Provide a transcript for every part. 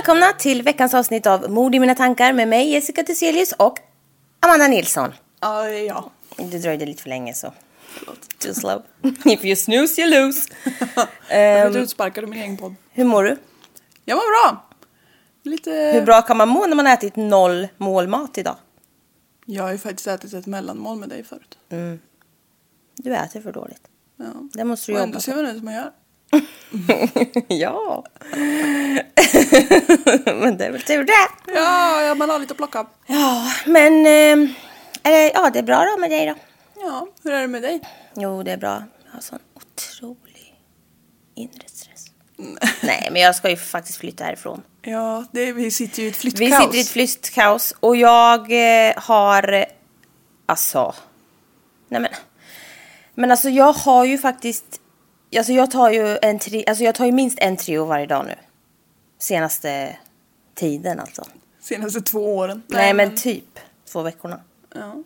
välkomna till veckans avsnitt av Mord i mina tankar med mig Jessica Thyselius och Amanda Nilsson. Ja, det är jag. Det dröjde lite för länge så. Förlåt. Too slow. If you snooze you lose. Jag Ehm, blev utsparkad ur min egen podd. hur mår du? Jag mår bra. Lite... Hur bra kan man må när man har ätit noll målmat idag? Jag har ju faktiskt ätit ett mellanmål med dig förut. Du äter för dåligt. Ja. Det måste du Och jobba ändå ser man ut som man gör. ja. Men det är väl tur det. Ja, ja man har lite att plocka. Ja, men eh, är det, ja, det är bra då med dig då? Ja, hur är det med dig? Jo, det är bra. Jag har sån otrolig inre stress. Nej, men jag ska ju faktiskt flytta härifrån. Ja, det vi sitter ju i ett flyttkaos. Vi sitter i ett flyttkaos och jag eh, har... Alltså... Nej men... Men alltså jag har ju faktiskt... Alltså jag tar ju en tri, alltså jag tar ju minst en trio varje dag nu. Senaste tiden alltså. Senaste två åren. Nej, men typ två veckorna. Ja.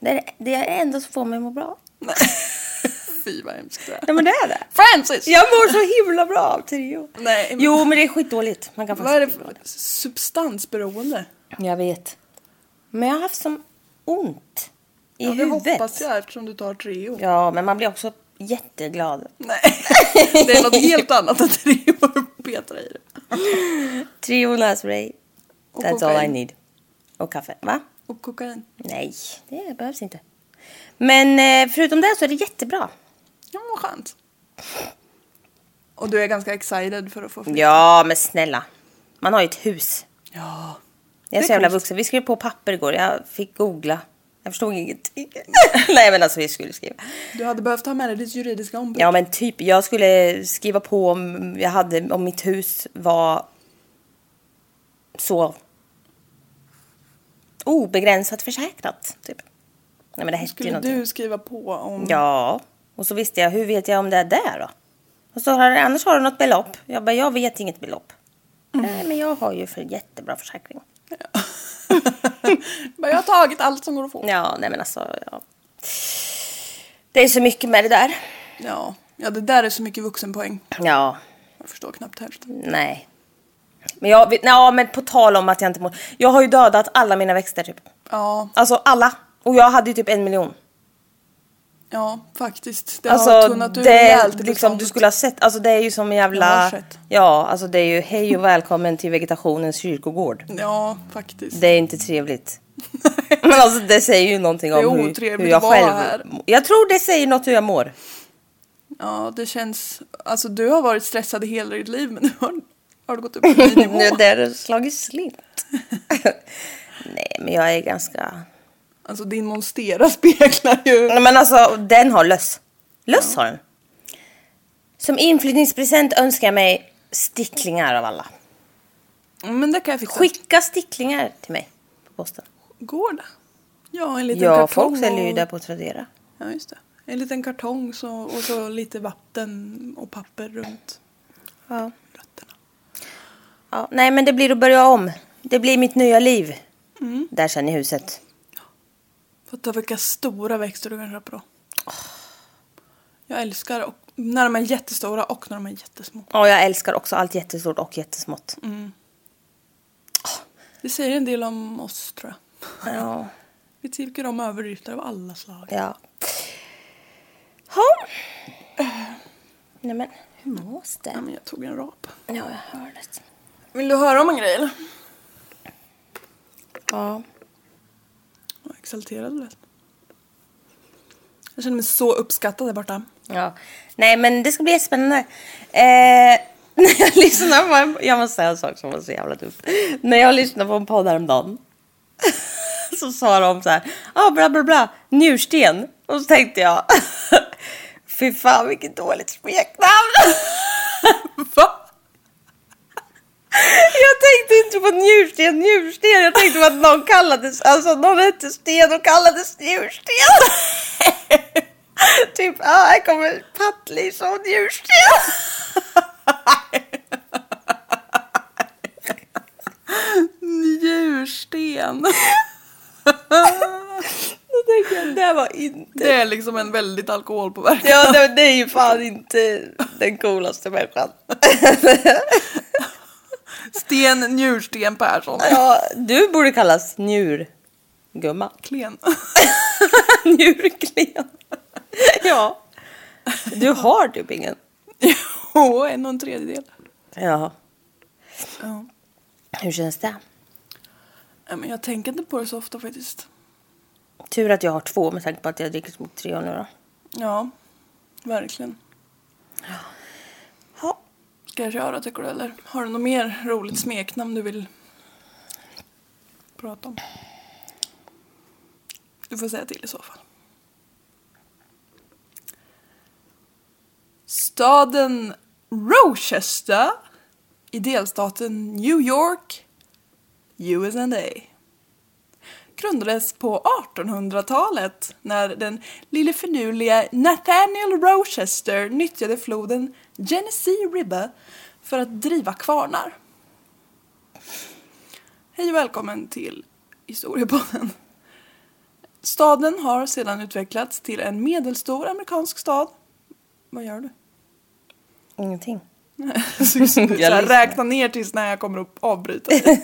Det är det är enda som får mig att må bra. Nej. Fy vad hemskt det är. Nej men det är det. Francis! Jag mår så himla bra av trio. Nej, men Jo men det är skitdåligt. Man kan vad är det för substansberoende? Jag vet. Men jag har haft som ont i Ja, det huvudet. hoppas jag eftersom du tar Treo. Ja, men man blir också jätteglad. Nej, det är något helt annat än Treo petar i det. Trio nässpray. That's all I need. Och kaffe. Va? Och kokain. Nej, det behövs inte. Men eh, förutom det så är det jättebra. Ja, vad skönt. Och du är ganska excited för att få flytta? Ja, men snälla. Man har ju ett hus. Ja. Jag är så jävla vuxen. Vi skrev på papper igår. Jag fick googla. Jag förstod ingenting. Nej, men alltså vi skulle skriva. Du hade behövt ha med dig ditt juridiska ombud. Ja, men typ. Jag skulle skriva på om jag hade, om mitt hus var så obegränsat försäkrat. Typ. Nej, men det hette ju Skulle någonting. du skriva på om... Ja, och så visste jag, hur vet jag om det är där då? Och så har, annars har du något belopp. Jag bara, jag vet inget belopp. Mm. Nej, men jag har ju för jättebra försäkring. Men jag har tagit allt som går att få. Ja, nej men alltså, ja. Det är så mycket med det där. Ja. ja, det där är så mycket vuxenpoäng. Ja, Jag förstår knappt hälften. nej. Men jag, ja, men på tal om att jag inte mår. Jag har ju dödat alla mina växter typ. Ja, Alltså alla. Och jag hade ju typ en miljon. Ja, faktiskt. Det har Alltså tunnat ur det rejält liksom, du skulle ha sett, alltså det är ju som en Jag har jävla... Ja, alltså det är ju hej och välkommen till vegetationens kyrkogård. Ja, faktiskt. Det är inte trevligt. Men alltså det säger ju någonting om hur, hur jag själv... här. Jag tror det säger något hur jag mår. Ja, det känns... Alltså du har varit stressad i hela ditt liv men nu har, har du gått upp en ny nivå. Nu har det slagit slint. Nej, men jag är ganska... Alltså din monstera speglar ju... Nej, men alltså den har löss. Löss har den. Som inflyttningspresent önskar jag mig sticklingar av alla. Men det kan jag fixa. Skicka sticklingar till mig på posten. Går det? Ja, en liten Ja, kartong. folk säljer ju där på Tradera. Ja, just det. En liten kartong så, och så lite vatten och papper runt Ja. rötterna. ja. Nej, men det blir att börja om. Det blir mitt nya liv. Där sen i huset. Fatta vilka stora växter du kan köpa då. Jag älskar och, när de är jättestora och när de är jättesmå. Ja, jag älskar också allt jättestort och jättesmått. Det säger en del om oss tror jag. Ja. Vi tycker om överytor av alla slag. Ja. Ja. Nej men, hur mås Ja, det? men jag tog en rap. Ja, jag hörde det. Vill du höra om en grej eller? Ja. Exalterad lät. Jag känner mig så uppskattad där borta. ja. Nej men det ska bli jättespännande. Eh, när jag lyssnar på en, Jag måste säga en sak som var så jävla dum. När jag lyssnade på en podd häromdagen. Så sa de så här. Ah, bla bla bla. Njursten. Och så tänkte jag. Fy fan vilket dåligt smeknamn. Va? Jag tänkte inte på njursten, njursten. Jag tänkte på att någon kallades, alltså någon hette Sten och kallades njursten. typ, ja här kommer Pattlis och njursten. Njursten. Jag, det var inte... Det är liksom en väldigt alkoholpåverkad. Ja, det, det är ju fan inte den coolaste människan. Sten Njursten Persson. Ja, du borde kallas njurgumma. Klen. Njurklen. Ja. Du har typ ingen. Jo, en och en tredjedel. Ja. Ja. Hur känns det? Men jag tänker inte på det så ofta faktiskt. Tur att jag har två med tanke på att jag dricker så mycket tre nu då. Ja, verkligen. Ja. Ska jag köra tycker du eller? Har du något mer roligt smeknamn du vill prata om? Du får säga till i så fall. Staden Rochester i delstaten New York, USA grundades på 1800-talet när den lille finurliga Nathaniel Rochester nyttjade floden Genesee River för att driva kvarnar. Hej och välkommen till Historiepodden. Staden har sedan utvecklats till en medelstor amerikansk stad. Vad gör du? Ingenting. Så, räkna ner tills när jag kommer att avbryta dig.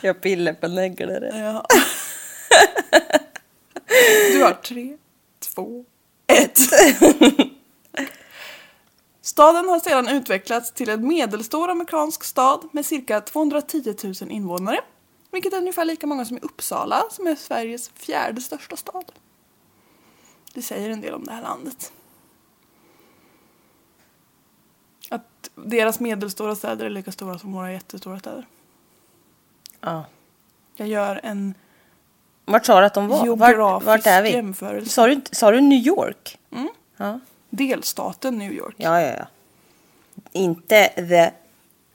Jag pillar på näglarna. Ja. Du har tre, två, ett. Staden har sedan utvecklats till en medelstor amerikansk stad med cirka 210 000 invånare. Vilket är ungefär lika många som i Uppsala som är Sveriges fjärde största stad. Det säger en del om det här landet. Att deras medelstora städer är lika stora som våra jättestora städer. Ja. Jag gör en Vart sa du att de var? Vart, geografisk vart är vi? jämförelse. Sa du, inte- sa du New York? Mm. Ja. Delstaten New York. Ja, ja, ja. Inte the...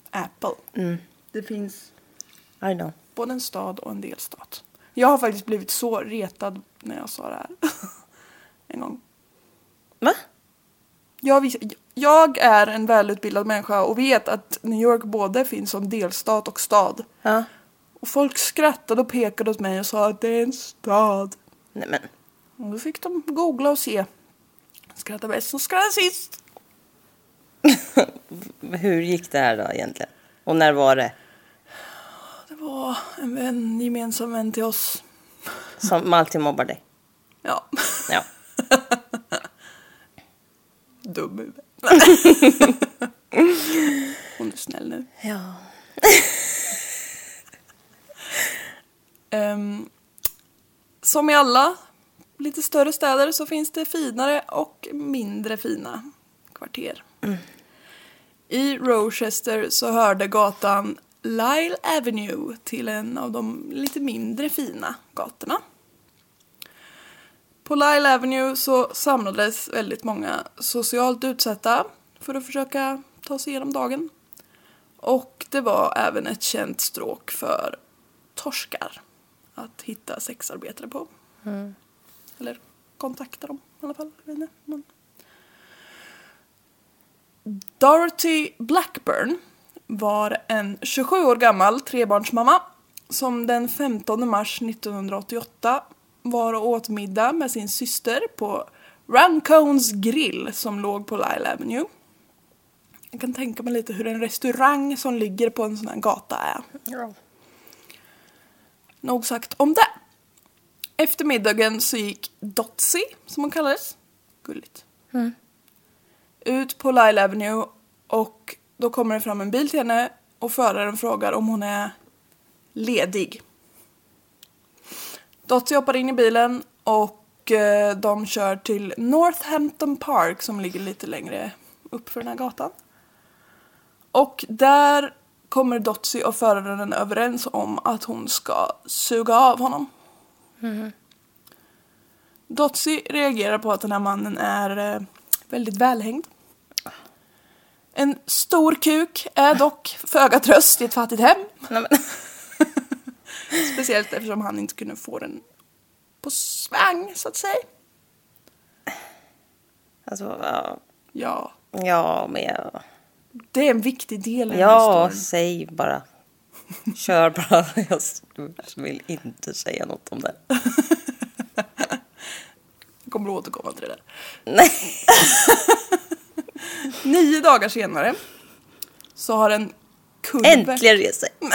Apple. Mm, Det finns I know. både en stad och en delstat. Jag har faktiskt blivit så retad när jag sa det här. en gång. Va? Jag, vis- jag är en välutbildad människa och vet att New York både finns som delstat och stad. Ja. Och folk skrattade och pekade åt mig och sa att det är en stad. Nej men. Och då fick de googla och se. Skratta bäst som skrattar sist. Hur gick det här då egentligen? Och när var det? Det var en vän, gemensam vän till oss. Som alltid mobbar dig? Ja. Ja. Dum huvud. Hon är snäll nu. Ja. Ehm, som i alla lite större städer så finns det finare och mindre fina kvarter. I Rochester så hörde gatan Lyle Avenue till en av de lite mindre fina gatorna. På Lyle Avenue så samlades väldigt många socialt utsatta för att försöka ta sig igenom dagen. Och det var även ett känt stråk för torskar att hitta sexarbetare på. Mm. Eller kontakta dem i alla fall. jag vet inte, Men... Dorothy Blackburn var en 27 år gammal trebarnsmamma som den 15 mars 1988 var och åt middag med sin syster på Rancones grill som låg på Lyle Avenue. Jag kan tänka mig lite hur en restaurang som ligger på en sån här gata är. ja. Nog sagt om det. Efter middagen så gick Dotsy, som hon kallades, gulligt, ut på Lyle Avenue och då kommer det fram en bil till henne och föraren frågar om hon är ledig. Dotsy hoppar in i bilen och eh, de kör till Northampton Park som ligger lite längre upp för den här gatan. Och där kommer Dotsy och föraren överens om att hon ska suga av honom. Dotsy reagerar på att den här mannen är eh, väldigt välhängd. En stor kuk är dock föga tröst i ett fattigt hem. Speciellt eftersom han inte kunde få den på svang så att säga. Alltså, ja. Ja, Ja, men jag... det är en viktig del i Ja, säg bara. Kör bara. Jag vill inte säga något om det. kommer återkomma till det där. Nej. Nio dagar senare så har en kulver... Äntligen reser.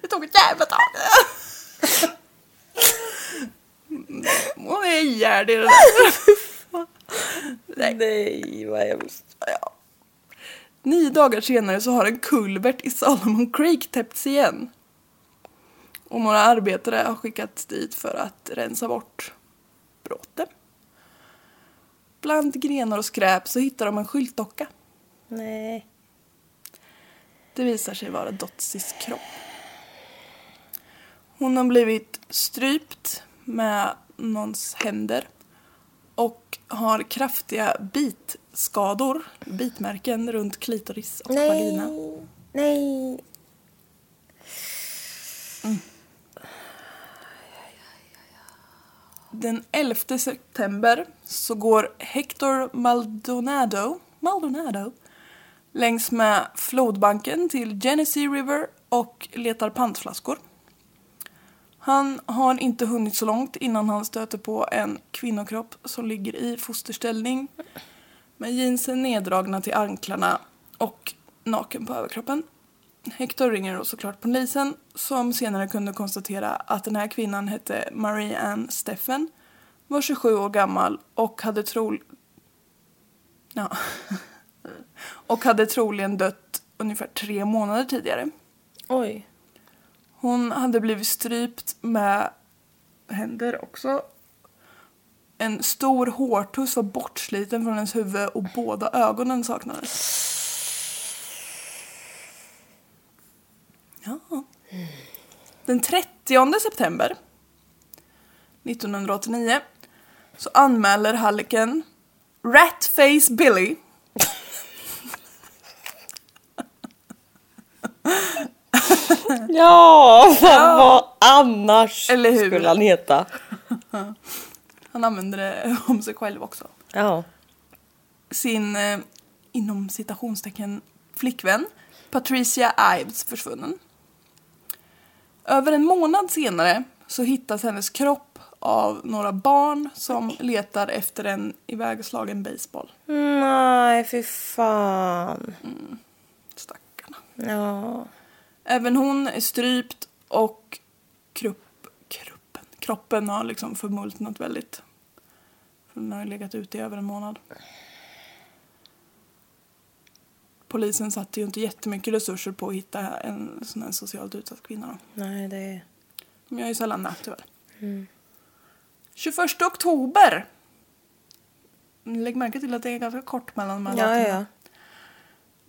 Det tog ett jävla tag. Hon är ihjärdig i det där. Nej. Nej, vad hemskt. Ja. Nio dagar senare så har en kulvert i Salomon Creek täppts igen. Och några arbetare har skickats dit för att rensa bort bråten. Bland grenar och skräp så hittar de en skyltdocka. Nej. Det visar sig vara Dotsys kropp. Hon har blivit strypt med någons händer och har kraftiga bitskador, bitmärken runt klitoris och vagina. Nej. Nej. Den 11 september så går Hector Maldonado, Maldonado längs med flodbanken till Genesee River och letar pantflaskor. Han har inte hunnit så långt innan han stöter på en kvinnokropp som ligger i fosterställning med jeansen neddragna till anklarna och naken på överkroppen. Hector ringer då såklart polisen som senare kunde konstatera att den här kvinnan hette Marie Ann Steffen, var 27 år gammal och hade trol... Ja. och hade troligen dött ungefär tre månader tidigare. Oj. Hon hade blivit strypt med händer också. En stor hårtuss var bortsliten från hennes huvud och båda ögonen saknades. Ja. Den 30 september 1989 så anmäler Halliken Ratface Billy Ja, vad, vad annars Eller hur? skulle han heta? Han använder det om sig själv också. Ja. sin eh, inom citationstecken flickvän Patricia Ives försvunnen. Över en månad senare så hittas hennes kropp av några barn som letar efter en ivägslagen baseball. Nej, fy fan. Stackarna. Ja. Även hon är strypt och kroppen har liksom förmultnat väldigt. För den har ju legat ute i över en månad. Polisen satte ju inte jättemycket resurser på att hitta en sån här socialt utsatt kvinna. Då. Nej, det... De gör ju sällan det tyvärr. 21 oktober. Lägg märke till att det är ganska kort mellan de här Ja, ja.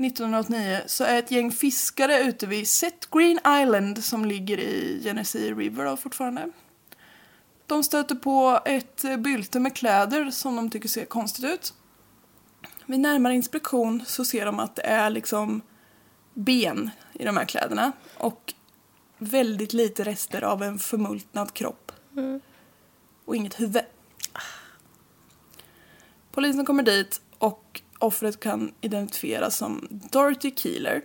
1989 så är ett gäng fiskare ute vid Set Green Island som ligger i Genesee River då fortfarande. De stöter på ett bylte med kläder som de tycker ser konstigt ut. Vid närmare inspektion så ser de att det är liksom ben i de här kläderna och väldigt lite rester av en förmultnad kropp. Och inget huvud. Polisen kommer dit och offret kan identifieras som Dorothy Keeler.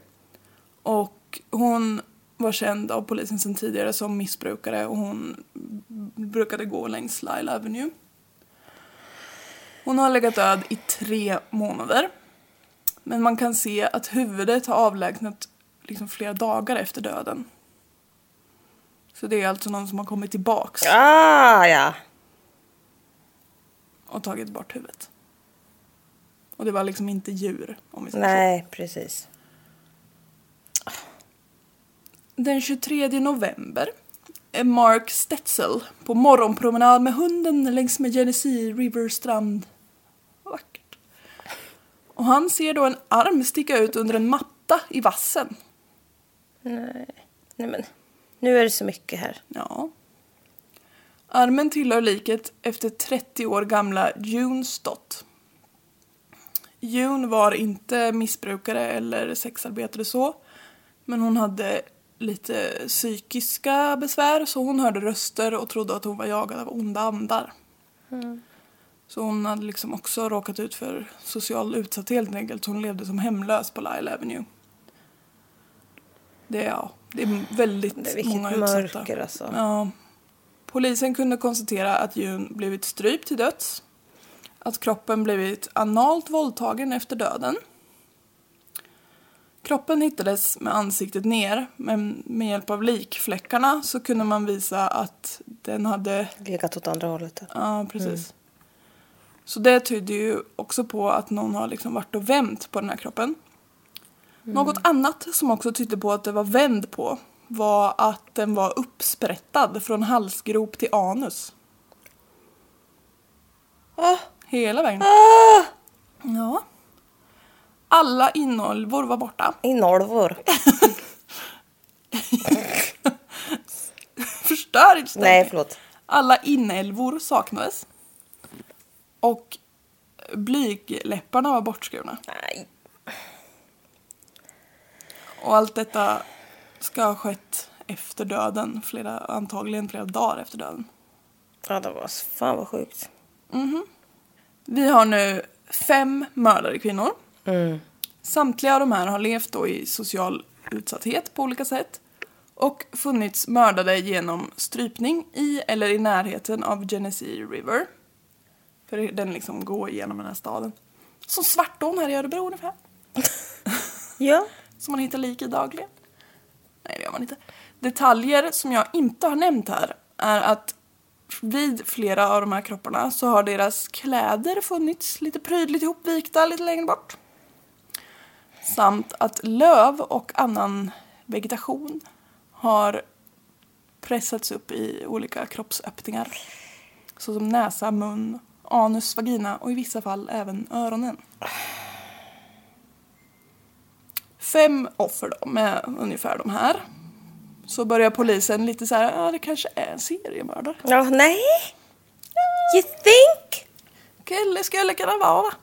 Och hon var känd av polisen sedan tidigare som missbrukare och hon brukade gå längs Lyle Avenue. Hon har legat död i tre månader. Men man kan se att huvudet har avlägsnat liksom flera dagar efter döden. Så det är alltså någon som har kommit tillbaks Ah, ja. och tagit bort huvudet. Och det var liksom inte djur, om vi säger så. Nej, precis. Den 23 november Mark Stetzel på morgonpromenad med hunden längs med Genesee River strand. Vackert. Och han ser då en arm sticka ut under en matta i vassen. Nej. Nej, men nu är det så mycket här. Ja. Armen tillhör liket efter 30 år gamla June Stott. June var inte missbrukare eller sexarbetare så, men hon hade lite psykiska besvär så hon hörde röster och trodde att hon var jagad av onda andar. Så hon hade liksom också råkat ut för social utsatthet helt enkelt. så Hon levde som hemlös på Lyle Avenue. Det, ja, Det är väldigt Det är vilket många utsatta. mörker alltså. Ja. Polisen kunde konstatera att June blivit strypt till döds. Att kroppen blivit analt våldtagen efter döden. Kroppen hittades med ansiktet ner, men med hjälp av likfläckarna så kunde man visa att den hade... Legat åt andra hållet. Ja, precis. Så det tyder ju också på att någon har liksom varit och vänt på den här kroppen. Något annat som också tydde på att det var vänd på var att den var uppsprättad från halsgrop till anus. Ah, Hela vägen. ah, Ja. Alla inälvor var borta. inolvor. Förstör inte Nej, förlåt. Alla inälvor saknades. Och blygläpparna var bortskurna. Nej. Och allt detta ska ha skett efter döden. Flera, antagligen flera dagar efter döden. Ja, det var fan vad sjukt. Vi har nu fem mördade kvinnor. Mm. Samtliga av de här har levt då i social utsatthet på olika sätt och funnits mördade genom strypning i eller i närheten av Genesee River. För den liksom går igenom den här staden. Som Svartån här i Örebro ungefär. Ja. Som man hittar lik i dagligen. Nej, det gör man inte. Detaljer som jag inte har nämnt här är att vid flera av de här kropparna så har deras kläder funnits lite prydligt ihopvikta lite längre bort. Samt att löv och annan vegetation har pressats upp i olika kroppsöppningar. Såsom näsa, mun, anus, vagina och i vissa fall även öronen. Fem offer då med ungefär de här. Så börjar polisen lite så här, ja det kanske är en seriemördare. Ja, nej. You think? Kille skulle kunna vara.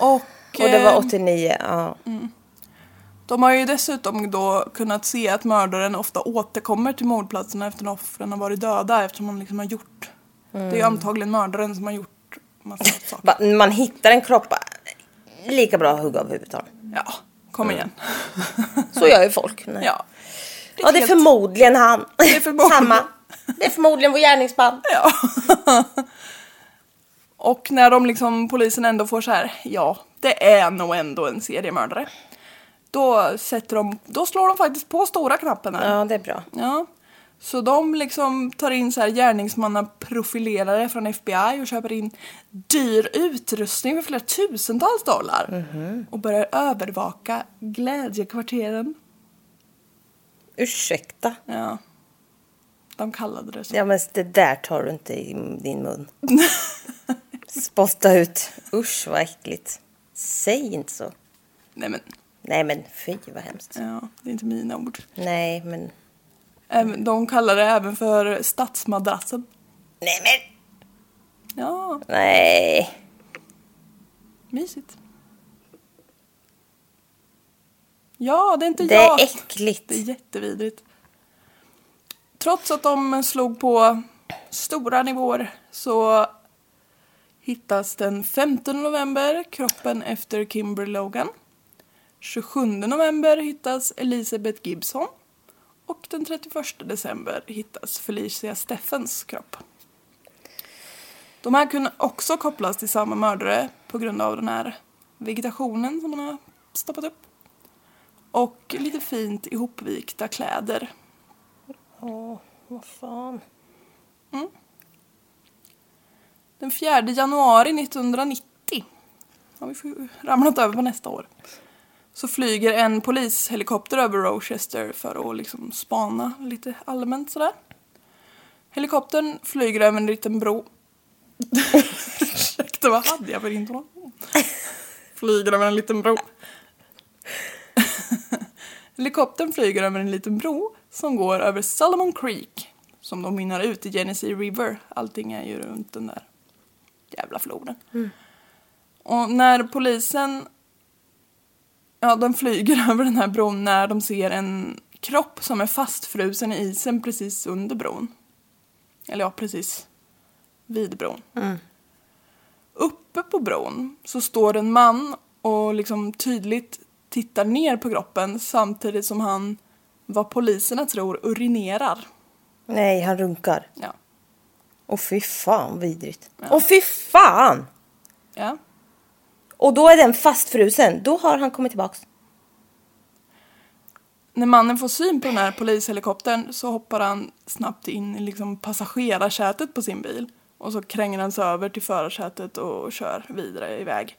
Och, Och det var eh, 89, ja. de har ju dessutom då kunnat se att mördaren ofta återkommer till mordplatserna efter att offren har varit döda eftersom man liksom har gjort. Det är ju antagligen mördaren som har gjort massa saker. Man hittar en kropp, lika bra att hugga av huvudet. Ja, kom igen. Så gör ju folk. Nej. Ja. Ja, det är helt- förmodligen han. Det är förmodligen- Samma. Det är förmodligen vår gärningsman. Ja. Och när de liksom, polisen ändå får så här, ja, det är nog ändå en seriemördare. Då sätter de, då slår de faktiskt på stora knappen här. Ja, det är bra. Ja. Så de liksom tar in så här gärningsmannaprofilerare från FBI och köper in dyr utrustning för flera tusentals dollar. Och börjar övervaka glädjekvarteren. Ursäkta. Ja. De kallade det så. Ja, men det där tar du inte i din mun. Spotta ut. Usch, vad äckligt. Säg inte så. Nej men, Nej, men fy vad hemskt. ja, det är inte mina ord. Nej, men... Även, de kallar det även för stadsmadrassen. Nej, men... Ja, Nej. mysigt. Ja, det är inte Det jag. är äckligt. Det är jättevidrigt. Trots att de slog på stora nivåer så hittas den 15 november kroppen efter Kimber Logan. 27 november hittas Elizabeth Gibson. Och den 31 december hittas Felicia Steffens kropp. De här kunde också kopplas till samma mördare på grund av den här vegetationen som man har stoppat upp. Och lite fint ihopvikta kläder. Åh, vad fan. Den 4 januari 1990 har vi får- ramlat över på nästa år. Så flyger en polishelikopter över Rochester för att liksom spana lite allmänt sådär. Helikoptern flyger över en liten bro. Ursäkta, vad hade jag för intonation? Flyger över en liten bro. Helikoptern flyger över en liten bro som går över Salomon Creek som då mynnar ut i Genesee River. Allting är ju runt den där jävla floden. Och när polisen Ja, de flyger över den här bron när de ser en kropp som är fastfrusen i isen precis under bron. Eller ja, precis vid bron. Uppe på bron så står en man och liksom tydligt tittar ner på kroppen samtidigt som han vad poliserna tror urinerar. Nej, han runkar. Ja. Och fy fan vidrigt. Och fy fan! ja. Och då är den fastfrusen. Då har han kommit tillbaks. När mannen får syn på den här polishelikoptern så hoppar han snabbt in i liksom passagerarsätet på sin bil. Och så kränger han sig över till förarsätet och kör vidare iväg.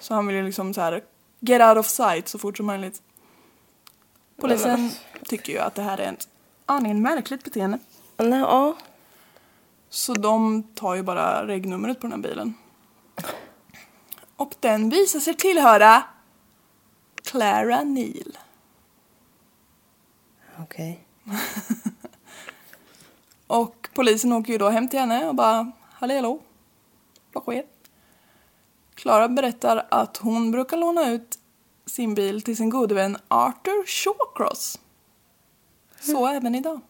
Så han vill ju liksom så här get out of sight så fort som möjligt. Polisen tycker ju att det här är ett aningen märkligt beteende. Nej, ja. Så de tar ju bara regnumret på den här bilen. Och den visar sig tillhöra Clara Neal. Okej. Och polisen åker ju då hem till henne och bara Hallå hallå, vad sker? Klara berättar att hon brukar låna ut sin bil till sin gode vän Arthur Shawcross. Så även idag.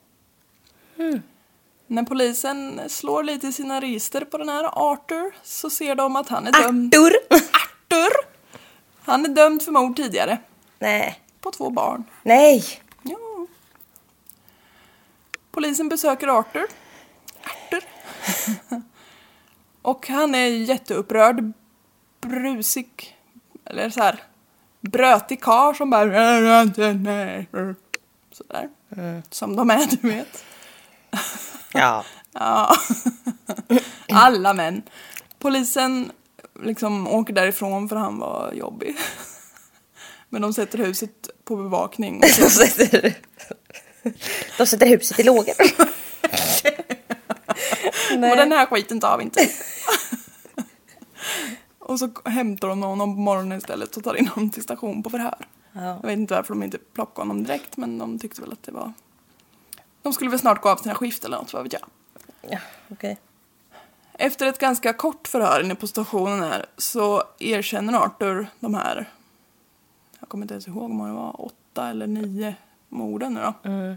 När polisen slår lite i sina register på den här Arthur så ser de att han är dömd... Artur! Arthur! Han är dömd för mord tidigare. Nej. På två barn. Nej! Ja. Polisen besöker Arthur. Arthur. Och han är jätteupprörd. Brusig. Eller så här. Brötig karl som bara... Sådär. Som de är, du vet. Ja. Ja. Alla män. Polisen liksom åker därifrån för han var jobbig. Men de sätter huset på bevakning. Och De sätter, de sätter huset i lågor. Och den här skiten tar vi inte. och så hämtar de honom på morgonen istället och tar in honom till station på förhör. Ja. Jag vet inte varför de inte plockade honom direkt men de tyckte väl att det var... De skulle väl snart gå av sina skift eller något, vad vet jag. Ja, okej. Efter ett ganska kort förhör inne på stationen här så erkänner Arthur de här, jag kommer inte ens ihåg om det var åtta eller nio morden nu då.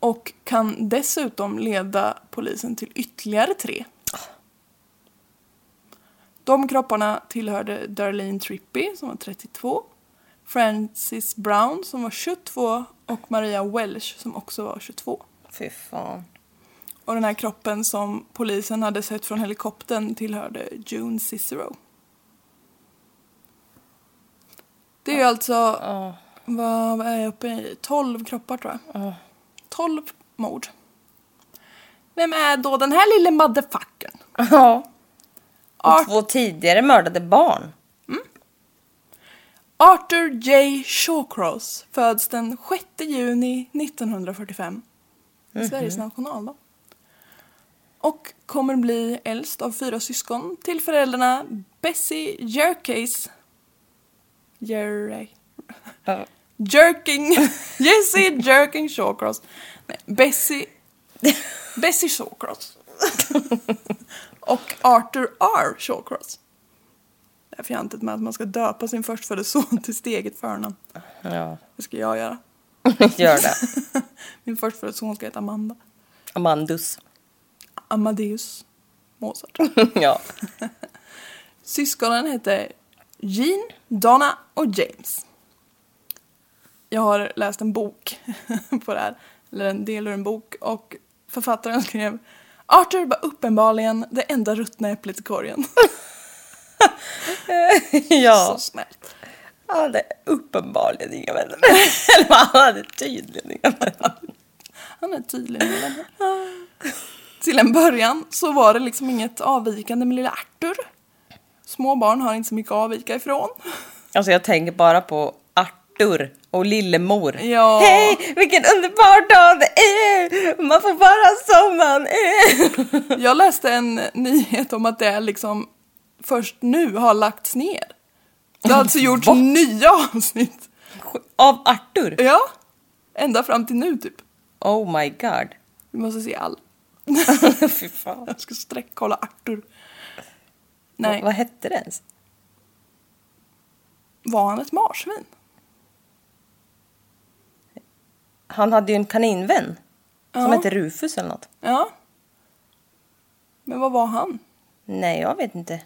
Och kan dessutom leda polisen till ytterligare tre. De kropparna tillhörde Darlene Trippy som var 32, Francis Brown som var 22 och Maria Welsh som också var 22. Fy fan. Och den här kroppen som polisen hade sett från helikoptern tillhörde June Cicero. Det är ju alltså, Ja. vad, vad är jag uppe i? 12 kroppar tror jag. Ja. 12 mord. Vem är då den här lille motherfuckern? Ja. Och två tidigare mördade barn. Arthur J. Shawcross föds den 6 juni 1945. Sveriges nationaldag. Och kommer bli äldst av fyra syskon till föräldrarna Bessie Jerkes Jerry Ja. Jerking Jessie Jerking Shawcross Nej, Bessie Bessie Shawcross och Arthur R. Shawcross. Det är fjantigt med att man ska döpa sin förstfödde son till sitt eget förnamn. Ja. Det ska jag göra. Gör det. Min förstfödde son ska heta Amanda. Amandus. Amadeus Mozart. ja. Syskonen heter Jean, Donna och James. Jag har läst en bok på det här, eller en del ur en bok och författaren skrev Arthur var uppenbarligen det enda ruttna äpplet i korgen. ja. Så snällt. Han hade uppenbarligen inga vänner. Eller han hade tydligen inga vänner. Han är tydligen med vänner. Till en början så var det liksom inget avvikande med lilla Arthur. Små barn har inte så mycket att avvika ifrån. Alltså jag tänker bara på Arthur och lillemor. Ja. Hej, vilken underbar dag det är! Man får vara som man är. Jag läste en nyhet om att det liksom först nu har lagts ner. Det har alltså gjorts Va? nya avsnitt. Av Arthur? Ja, ända fram till nu typ. Oh my god. Vi måste se all. Fy fan. Jag ska sträckkolla Arthur. Nej. Vad hette det ens? var han ett marsvin? Han hade ju en kaninvän. Som Ja. hette Rufus eller något. Ja. Men vad var han? Nej, jag vet inte.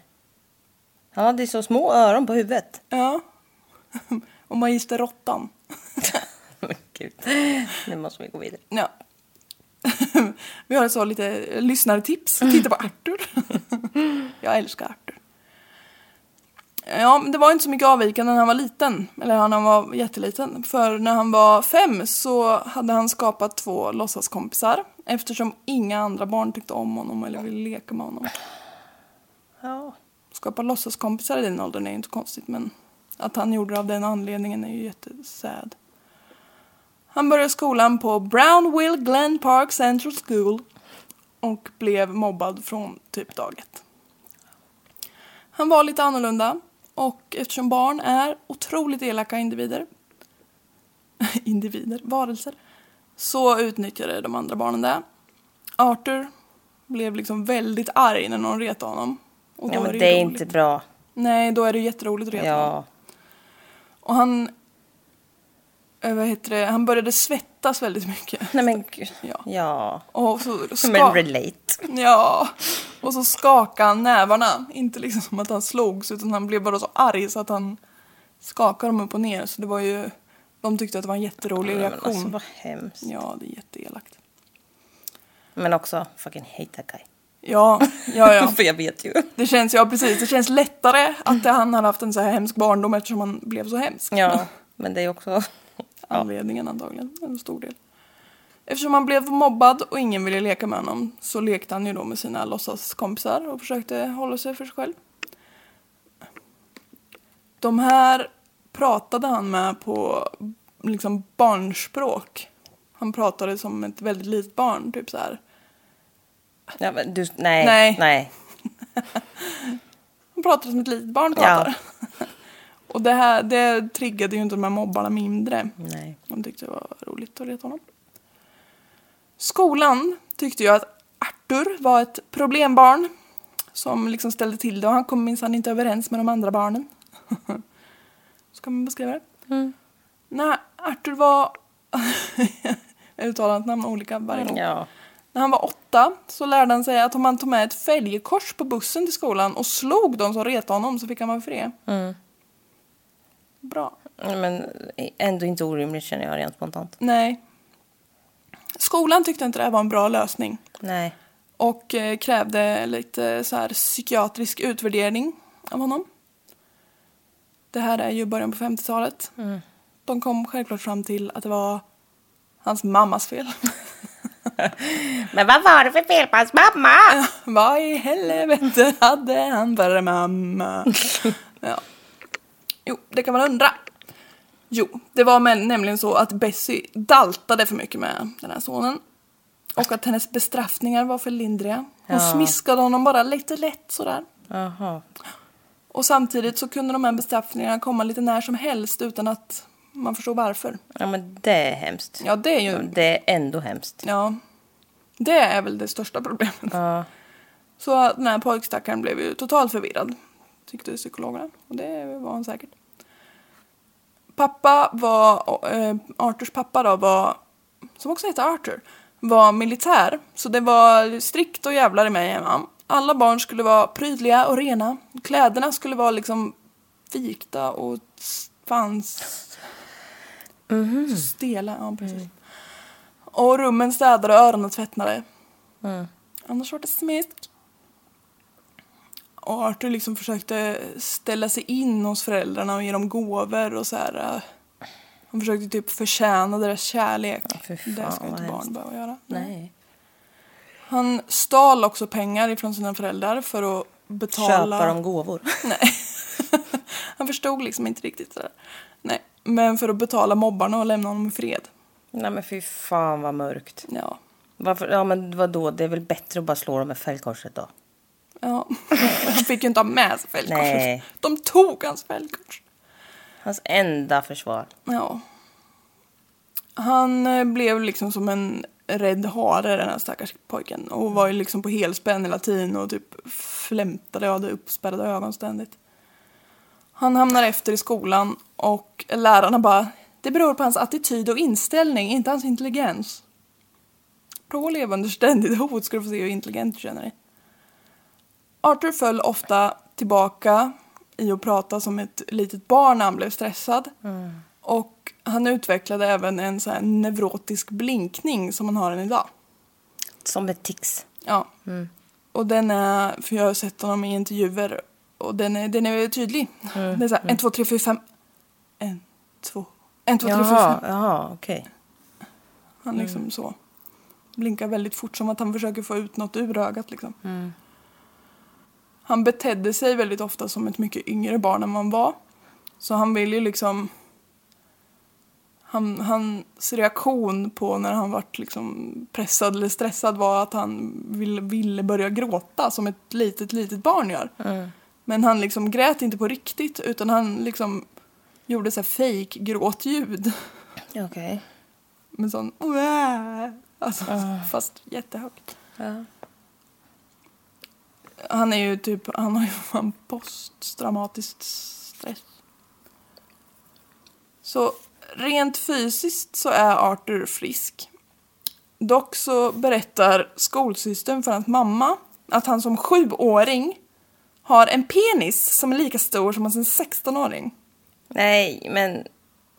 Han hade ju så små öron på huvudet. Ja. Och magister råttan. Gud. Nu måste vi gå vidare. Ja. Vi har så lite lyssnartips. Titta på Arthur. Jag älskar Arthur. Ja, men det var inte så mycket avvikande när han var liten. Eller när han var jätteliten. För när han var fem så hade han skapat två låtsaskompisar. Eftersom inga andra barn tyckte om honom eller ville leka med honom. Ja. Skapa låtsaskompisar i den åldern är ju inte konstigt men att han gjorde det av den anledningen är ju jättesad. Han började skolan på Brownville Glen Park Central School och blev mobbad från typ dag ett. Han var lite annorlunda och eftersom barn är otroligt elaka individer individer, varelser så utnyttjade de andra barnen det. Arthur blev liksom väldigt arg när någon retade honom. Och ja, men ju det är inte bra. Nej, då är det jätteroligt att reta. Ja. Och han... eh, Vad heter det? Han började svettas väldigt mycket. Nej men gud. Ja. Ja. Och så, Men ska... relate. ja. Och så skakade han nävarna. Inte liksom som att han slogs utan han blev bara så arg så att han skakade dem upp och ner. Så det var ju... De tyckte att det var en jätterolig men reaktion. alltså vad hemskt. Ja, det är jätteelakt. Men också fucking hate that guy. Ja, ja, ja. För jag vet ju. Det känns, ja precis, det känns lättare att han hade haft en så här hemsk barndom eftersom han blev så hemsk. Ja, men det är också... Anledningen antagligen, en stor del. Eftersom han blev mobbad och ingen ville leka med honom så lekte han ju då med sina låtsaskompisar och försökte hålla sig för sig själv. De här pratade han med på liksom barnspråk. Han pratade som ett väldigt litet barn, typ så här. Ja, men du, nej, Nej. nej. Han pratade som ett litet barn pratar. och det här det triggade ju inte de här mobbarna mindre. nej. De tyckte det var roligt att reta honom. Skolan tyckte ju att Arthur var ett problembarn som liksom ställde till det och han kom minsann inte överens med de andra barnen. Så kan man beskriva det. Mm. När Arthur var... Jag uttalar hans namn olika varje gång. Ja. När han var åtta så lärde han sig att om han tog med ett fälgkors på bussen till skolan och slog de som retade honom så fick han vara fri. Mm. Bra. Men ändå inte orimligt känner jag rent spontant. Nej. Skolan tyckte inte det här var en bra lösning. Nej. och eh, krävde lite så här psykiatrisk utvärdering av honom. Det här är ju början på 50-talet. Mm. De kom självklart fram till att det var hans mammas fel. Men vad var det för fel på hans mamma? Vad i helvete hade han för mamma? ja. Jo, det kan man undra. Jo, det var men, nämligen så att Bessie daltade för mycket med den här sonen. Och att hennes bestraffningar var för lindriga. Hon Ja. smiskade honom bara lite lätt sådär. Jaha. Och samtidigt så kunde de här bestraffningarna komma lite när som helst utan att man förstår varför. Ja, men det är hemskt. Ja, det är ju... Det är ändå hemskt. Ja. Det är väl det största problemet. Ja. Så den här pojkstackaren blev ju totalt förvirrad. Tyckte psykologerna. Och det var han säkert. Pappa var, eh, Arthurs pappa då var, som också heter Arthur, var militär. Så det var strikt och jävlar i mig hemma. Alla barn skulle vara prydliga och rena. Kläderna skulle vara liksom vikta och s- fanns stela. Ja, precis. Och rummen städade och öronen tvättade. Mm. Annars var det smisk. Och Arthur liksom försökte ställa sig in hos föräldrarna och ge dem gåvor och så här. eh, Han försökte typ förtjäna deras kärlek. fy fan, det ska inte barn hemskt. behöva göra. Nej. Han stal också pengar ifrån sina föräldrar för att betala... Köpa dem gåvor. Nej. Han förstod liksom inte riktigt det där. Nej. Men för att betala mobbarna och lämna honom i fred. Nej men fy fan vad mörkt. Ja. Varför? Ja men vadå? Det är väl bättre att bara slå dem med fällkorset då? Ja. Han fick ju inte ha med sig fältkorset. Nej. De tog hans fältkors. Hans enda försvar. Ja. Han eh, blev liksom som en rädd hare den här stackars pojken. Och var ju liksom på helspänn hela tiden och typ flämtade och hade uppspärrade ögon ständigt. Han hamnar efter i skolan och lärarna bara Det beror på hans attityd och inställning, inte hans intelligens. Prova att leva under ständigt hot ska du få se hur intelligent du känner dig. Arthur föll ofta tillbaka i att prata som ett litet barn när han blev stressad. Och han utvecklade även en så neurotisk blinkning som man har än idag. Som ett tics. Ja. Och den är, för jag har sett honom i intervjuer och den är, den är tydlig. Det är så här, en, två, tre, fyra, fem. En, två, en, två, tre, fyra, Jaha, fem. jaha okej. Han liksom så blinkar väldigt fort som att han försöker få ut något ur ögat liksom. Han betedde sig väldigt ofta som ett mycket yngre barn än man var. Så han vill ju liksom han, hans reaktion på när han vart liksom pressad eller stressad var att han ville, ville börja gråta som ett litet, litet barn gör. Men han liksom grät inte på riktigt utan han liksom gjorde så här fake gråtljud. Okej. Med sån alltså, fast jättehögt. Ja. Han är ju typ, han har ju fan posttraumatiskt stress. Så rent fysiskt så är Arthur frisk. Dock så berättar skolsystern för hans mamma att han som sjuåring har en penis som är lika stor som hans 16-åring. Nej, men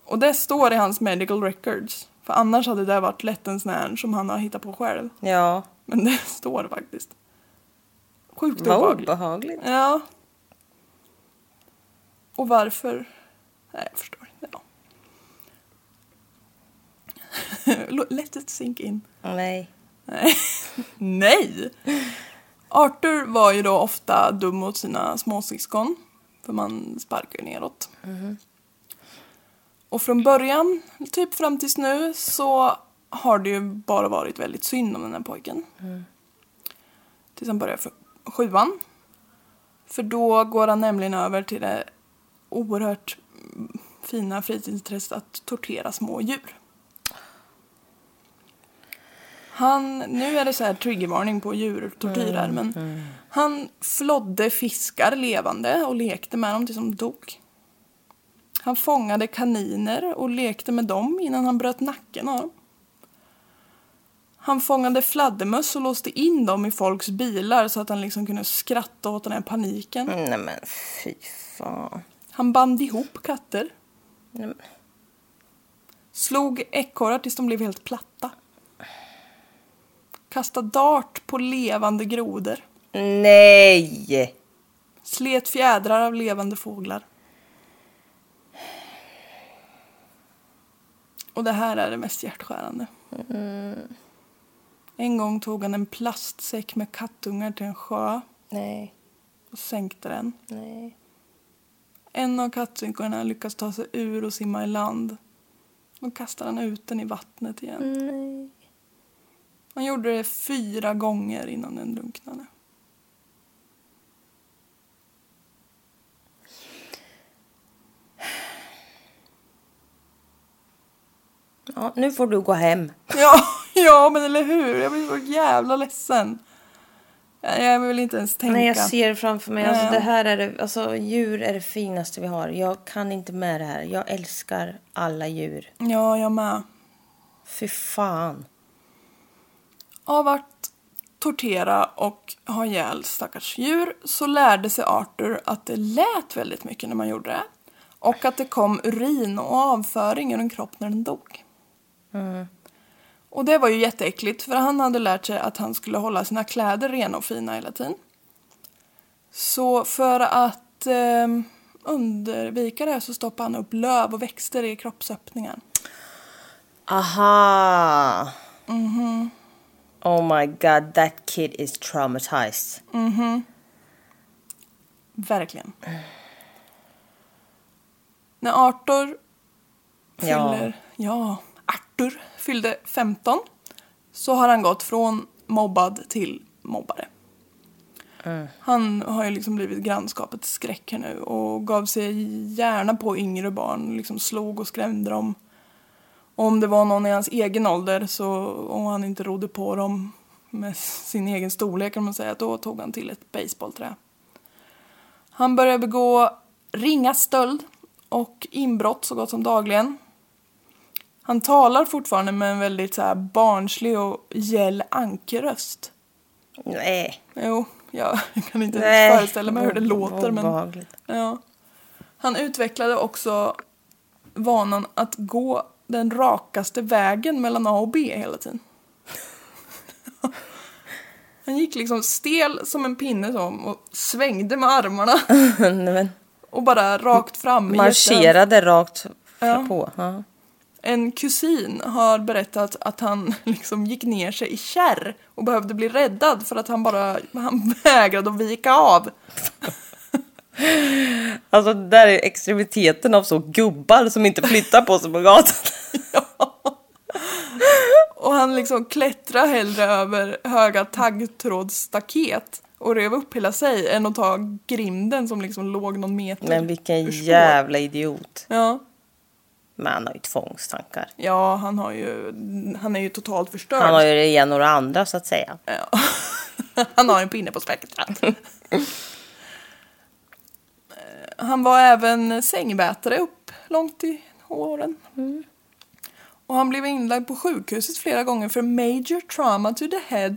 Och det står i hans medical records. För annars hade det varit lätt en sån här som han har hittat på själv. ja. Men det står faktiskt. Sjukt Vad obehagligt. obehagligt. Ja. Och varför? Nej, jag förstår inte. Ja. Let it sink in. Nej. Nej. Nej! Arthur var ju då ofta dum mot sina småsyskon. För man sparkar ju neråt. Och från början, typ fram tills nu, så har det ju bara varit väldigt synd om den här pojken. Tills han börjar för sjuan. För då går han nämligen över till det oerhört mm, fina fritidsintresset att tortera små djur. Han, nu är det så här triggervarning på djurtortyr här, men han flodde fiskar levande och lekte med dem tills de dog. Han fångade kaniner och lekte med dem innan han bröt nacken av dem. Han fångade fladdermöss och låste in dem i folks bilar så att han liksom kunde skratta åt den här paniken. Nej men fy fan. Han band ihop katter. Nej, men- Slog ekorrar tills de blev helt platta. Kastade dart på levande grodor. Nej! Slet fjädrar av levande fåglar. Och det här är det mest hjärtskärande. En gång tog han en plastsäck med kattungar till en sjö Nej, och sänkte den. nej. En av kattungarna lyckas ta sig ur och simma i land. Och kastar han ut den i vattnet igen. Nej. Han gjorde det fyra gånger innan den drunknade. Ja, nu får du gå hem. Ja, ja men eller hur? Jag blir så jävla ledsen. Jag vill inte ens tänka. Nej, jag ser framför mig. Alltså, det här är det, alltså, djur är det finaste vi har. Jag kan inte med det här. Jag älskar alla djur. Ja, jag med. Fy fan. Av att tortera och ha ihjäl stackars djur så lärde sig Arthur att det lät väldigt mycket när man gjorde det. Och att det kom urin och avföring ur en kropp när den dog. Och det var ju jätteäckligt för han hade lärt sig att han skulle hålla sina kläder rena och fina hela tiden. Så för att eh, undvika det så stoppade han upp löv och växter i kroppsöppningen. Aha! Oh my god, that kid is traumatized. Verkligen. När Arthur Ja. fyller, ja. Arthur fyllde 15 så har han gått från mobbad till mobbare. Han har ju liksom blivit grannskapets skräck här nu och gav sig gärna på yngre barn, liksom slog och skrämde dem. Om det var någon i hans egen ålder så, och han inte rodde på dem med sin egen storlek kan man säga, då tog han till ett baseballträ. Han började begå ringa stöld och inbrott så gott som dagligen. Han talar fortfarande med en väldigt så barnslig och gäll ankerröst. Nej. Jo, jag kan inte Nej. ens föreställa mig hur det låter. Men, ja. Han utvecklade också vanan att gå den rakaste vägen mellan A och B hela tiden. Han gick liksom stel som en pinne så och svängde med armarna Nej, och bara rakt fram. marscherade rakt Ja. på. Ja. En kusin har berättat att han liksom gick ner sig i kärr och behövde bli räddad för att han bara han vägrade att vika av. Alltså det där är extremiteten av så gubbar som inte flyttar på sig på gatan. Och han liksom klättrade hellre över höga taggtrådsstaket och rev upp hela sig än att ta grinden som liksom låg någon meter Men vilken jävla idiot. Ja. Men han har ju tvångstankar. ja, han har ju, han är ju totalt förstörd. Han har ju det ena och det andra så att säga. Ja. Han har en pinne på spektrat. Han var även sängvätare upp långt i åren. Och han blev inlagd på sjukhuset flera gånger för major trauma to the head.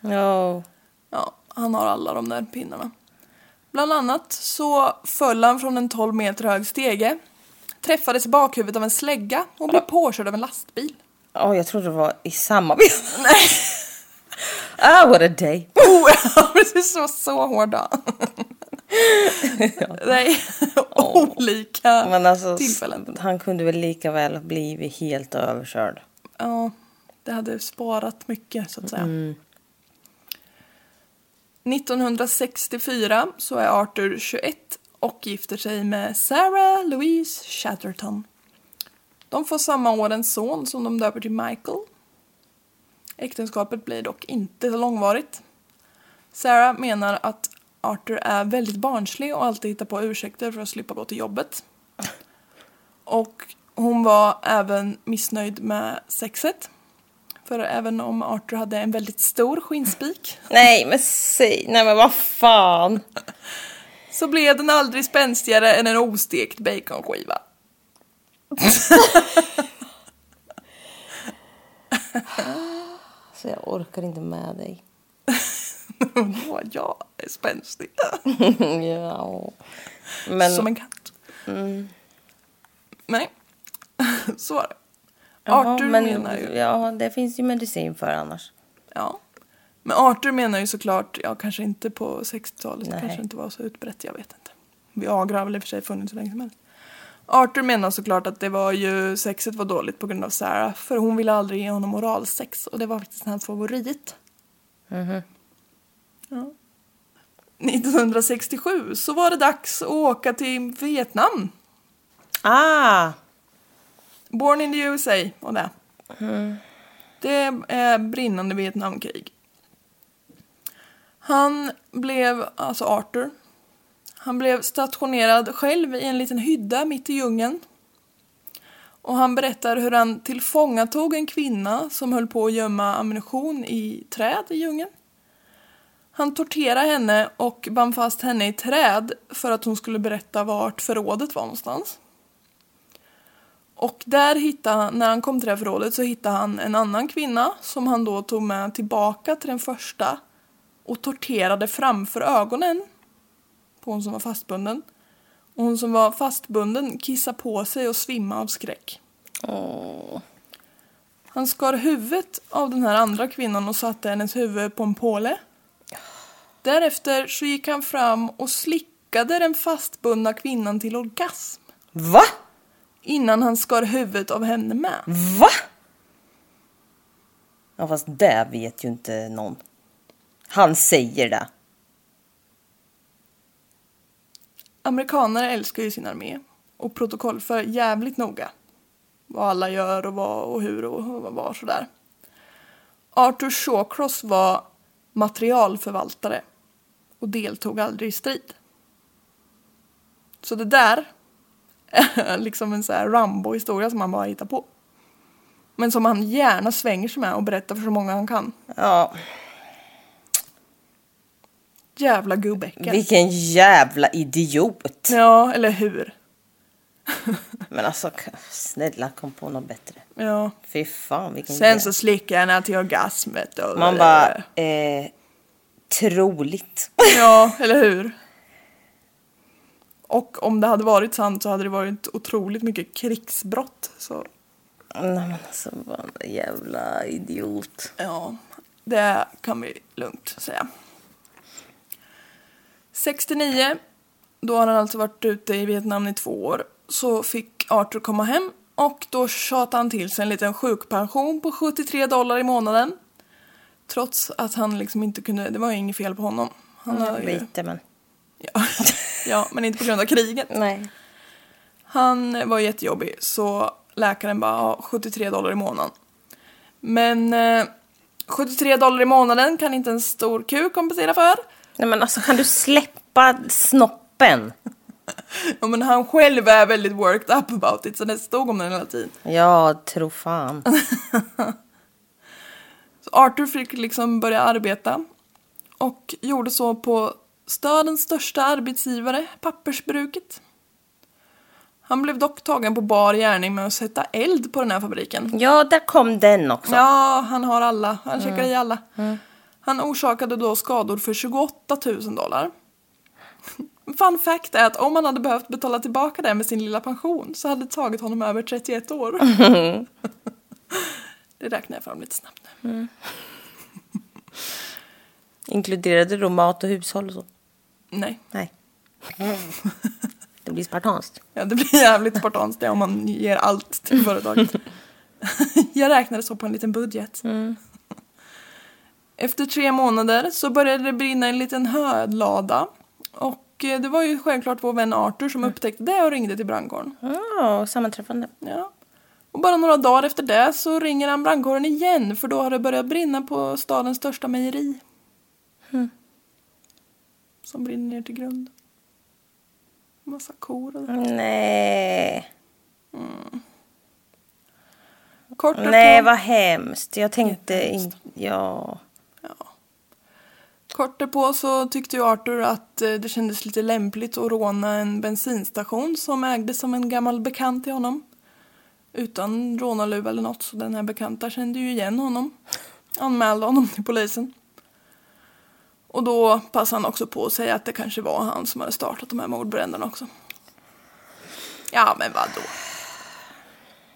Ja. Ja, han har alla de där pinnarna. Bland annat så föll han från en 12 meter hög stege, träffades i bakhuvudet av en slägga och blev påkörd av en lastbil. Åh, jag trodde det var i samma. Nej. ah, what a day. Oh, precis så, så hård dag. Nej, olika Men alltså, tillfällen. han kunde väl lika väl ha blivit helt överkörd. Ja, det hade sparat mycket så att säga. 1964 så är Arthur 21 och gifter sig med Sarah Louise Chatterton. De får samma år en son som de döper till Michael. Äktenskapet blir dock inte så långvarigt. Sarah menar att Arthur är väldigt barnslig och alltid hittar på ursäkter för att slippa gå till jobbet. Och hon var även missnöjd med sexet. För även om Arthur hade en väldigt stor skinnspik Nej, men säg, nej men vad fan. så blev den aldrig spänstigare än en ostekt baconskiva. Så jag orkar inte med dig. Åh, jag är spänstig. ja. Men, Som en katt. Nej, så var det. Jaha, Arthur men, menar ju... Ja, det finns ju medicin för annars. Ja. Men Arthur menar ju såklart, ja kanske inte på 60-talet, Nej. kanske inte var så utbrett, jag vet inte. Viagra har väl i och för sig funnits så länge som helst. Arthur menar såklart att det var ju, sexet var dåligt på grund av Sarah, för hon ville aldrig ge honom oralsex och det var faktiskt hans favorit. Ja. 1967 så var det dags att åka till Vietnam. Ah! Born in the USA och det. Det är brinnande Vietnamkrig. Han blev, alltså Arthur, han blev stationerad själv i en liten hydda mitt i djungeln. Och han berättar hur han tillfångatog en kvinna som höll på att gömma ammunition i träd i djungeln. Han torterade henne och band fast henne i träd för att hon skulle berätta vart förrådet var någonstans. Och där hittade när han kom till det här förrådet så hittade han en annan kvinna som han då tog med tillbaka till den första och torterade framför ögonen på hon som var fastbunden. Och hon som var fastbunden kissade på sig och svimmade av skräck. Åh. Han skar huvudet av den här andra kvinnan och satte hennes huvud på en påle. Därefter så gick han fram och slickade den fastbundna kvinnan till orgasm Va? innan han skar huvudet av henne med. Va? Ja, fast det vet ju inte någon. Han säger det. Amerikaner älskar ju sin armé och protokollför jävligt noga vad alla gör och vad och hur och vad var sådär. Arthur Shawcross var materialförvaltare och deltog aldrig i strid. Så det där är liksom en sån här Rambo-historia som han bara hittar på. Men som han gärna svänger sig med och berättar för så många han kan. Ja, Jävla gubbäckel. vilken jävla idiot. Ja, eller hur? Men alltså, snälla kom på något bättre. Ja. Fy fan vilken Sen jävla- så slickar jag henne till orgasmet och... Man bara, eh, troligt. Ja, eller hur? Och om det hade varit sant så hade det varit otroligt mycket krigsbrott. Så Nej men alltså vad en jävla idiot. ja, det kan vi lugnt säga. 69, då har han alltså varit ute i Vietnam i två år, så fick Arthur komma hem och då tjatade han till sig en liten sjukpension på 73 dollar i månaden. Trots att han liksom inte kunde, det var ju inget fel på honom. Han har ju, Lite men. ja, ja, men inte på grund av kriget. Nej. Han var jättejobbig så läkaren bara ja, 73 dollar i månaden. Men eh, 73 dollar i månaden kan inte en stor kuk kompensera för. Nej men alltså kan du släppa snoppen? Ja, men han själv är väldigt worked up about it så det stod om den hela tiden. Jag tror fan. Så Arthur fick liksom börja arbeta och gjorde så på stadens största arbetsgivare, pappersbruket. Han blev dock tagen på bar gärning med att sätta eld på den här fabriken. Ja, där kom den också. Ja, han har alla. Han checkar i alla. Han orsakade då skador för 28 000 dollar. Fun fact är att om han hade behövt betala tillbaka det med sin lilla pension så hade det tagit honom över 31 år. det räknar jag fram lite snabbt nu. Inkluderade då mat och hushåll och så? Nej, Nej. Det blir spartanskt. ja, det blir jävligt spartanskt det om man ger allt till företaget. jag räknade så på en liten budget. Efter tre månader så började det brinna en liten hödlada. Och eh, det var ju självklart vår vän Arthur som upptäckte det och ringde till brandkåren. Ja, sammanträffande. Ja. Och bara några dagar efter det så ringer han brandkåren igen för då har det börjat brinna på stadens största mejeri. Som brinner ner till grund. Massa kor och det. Nej. Kort Nej, vad hemskt. Jag tänkte inte... Ja. kort därpå så tyckte ju Arthur att eh, det kändes lite lämpligt att råna en bensinstation som ägdes som en gammal bekant till honom. Utan rånarluva eller något så den här bekanta kände ju igen honom. Anmälde honom till polisen. Och då passade han också på att säga att det kanske var han som hade startat de här mordbränderna också. Ja, men vadå?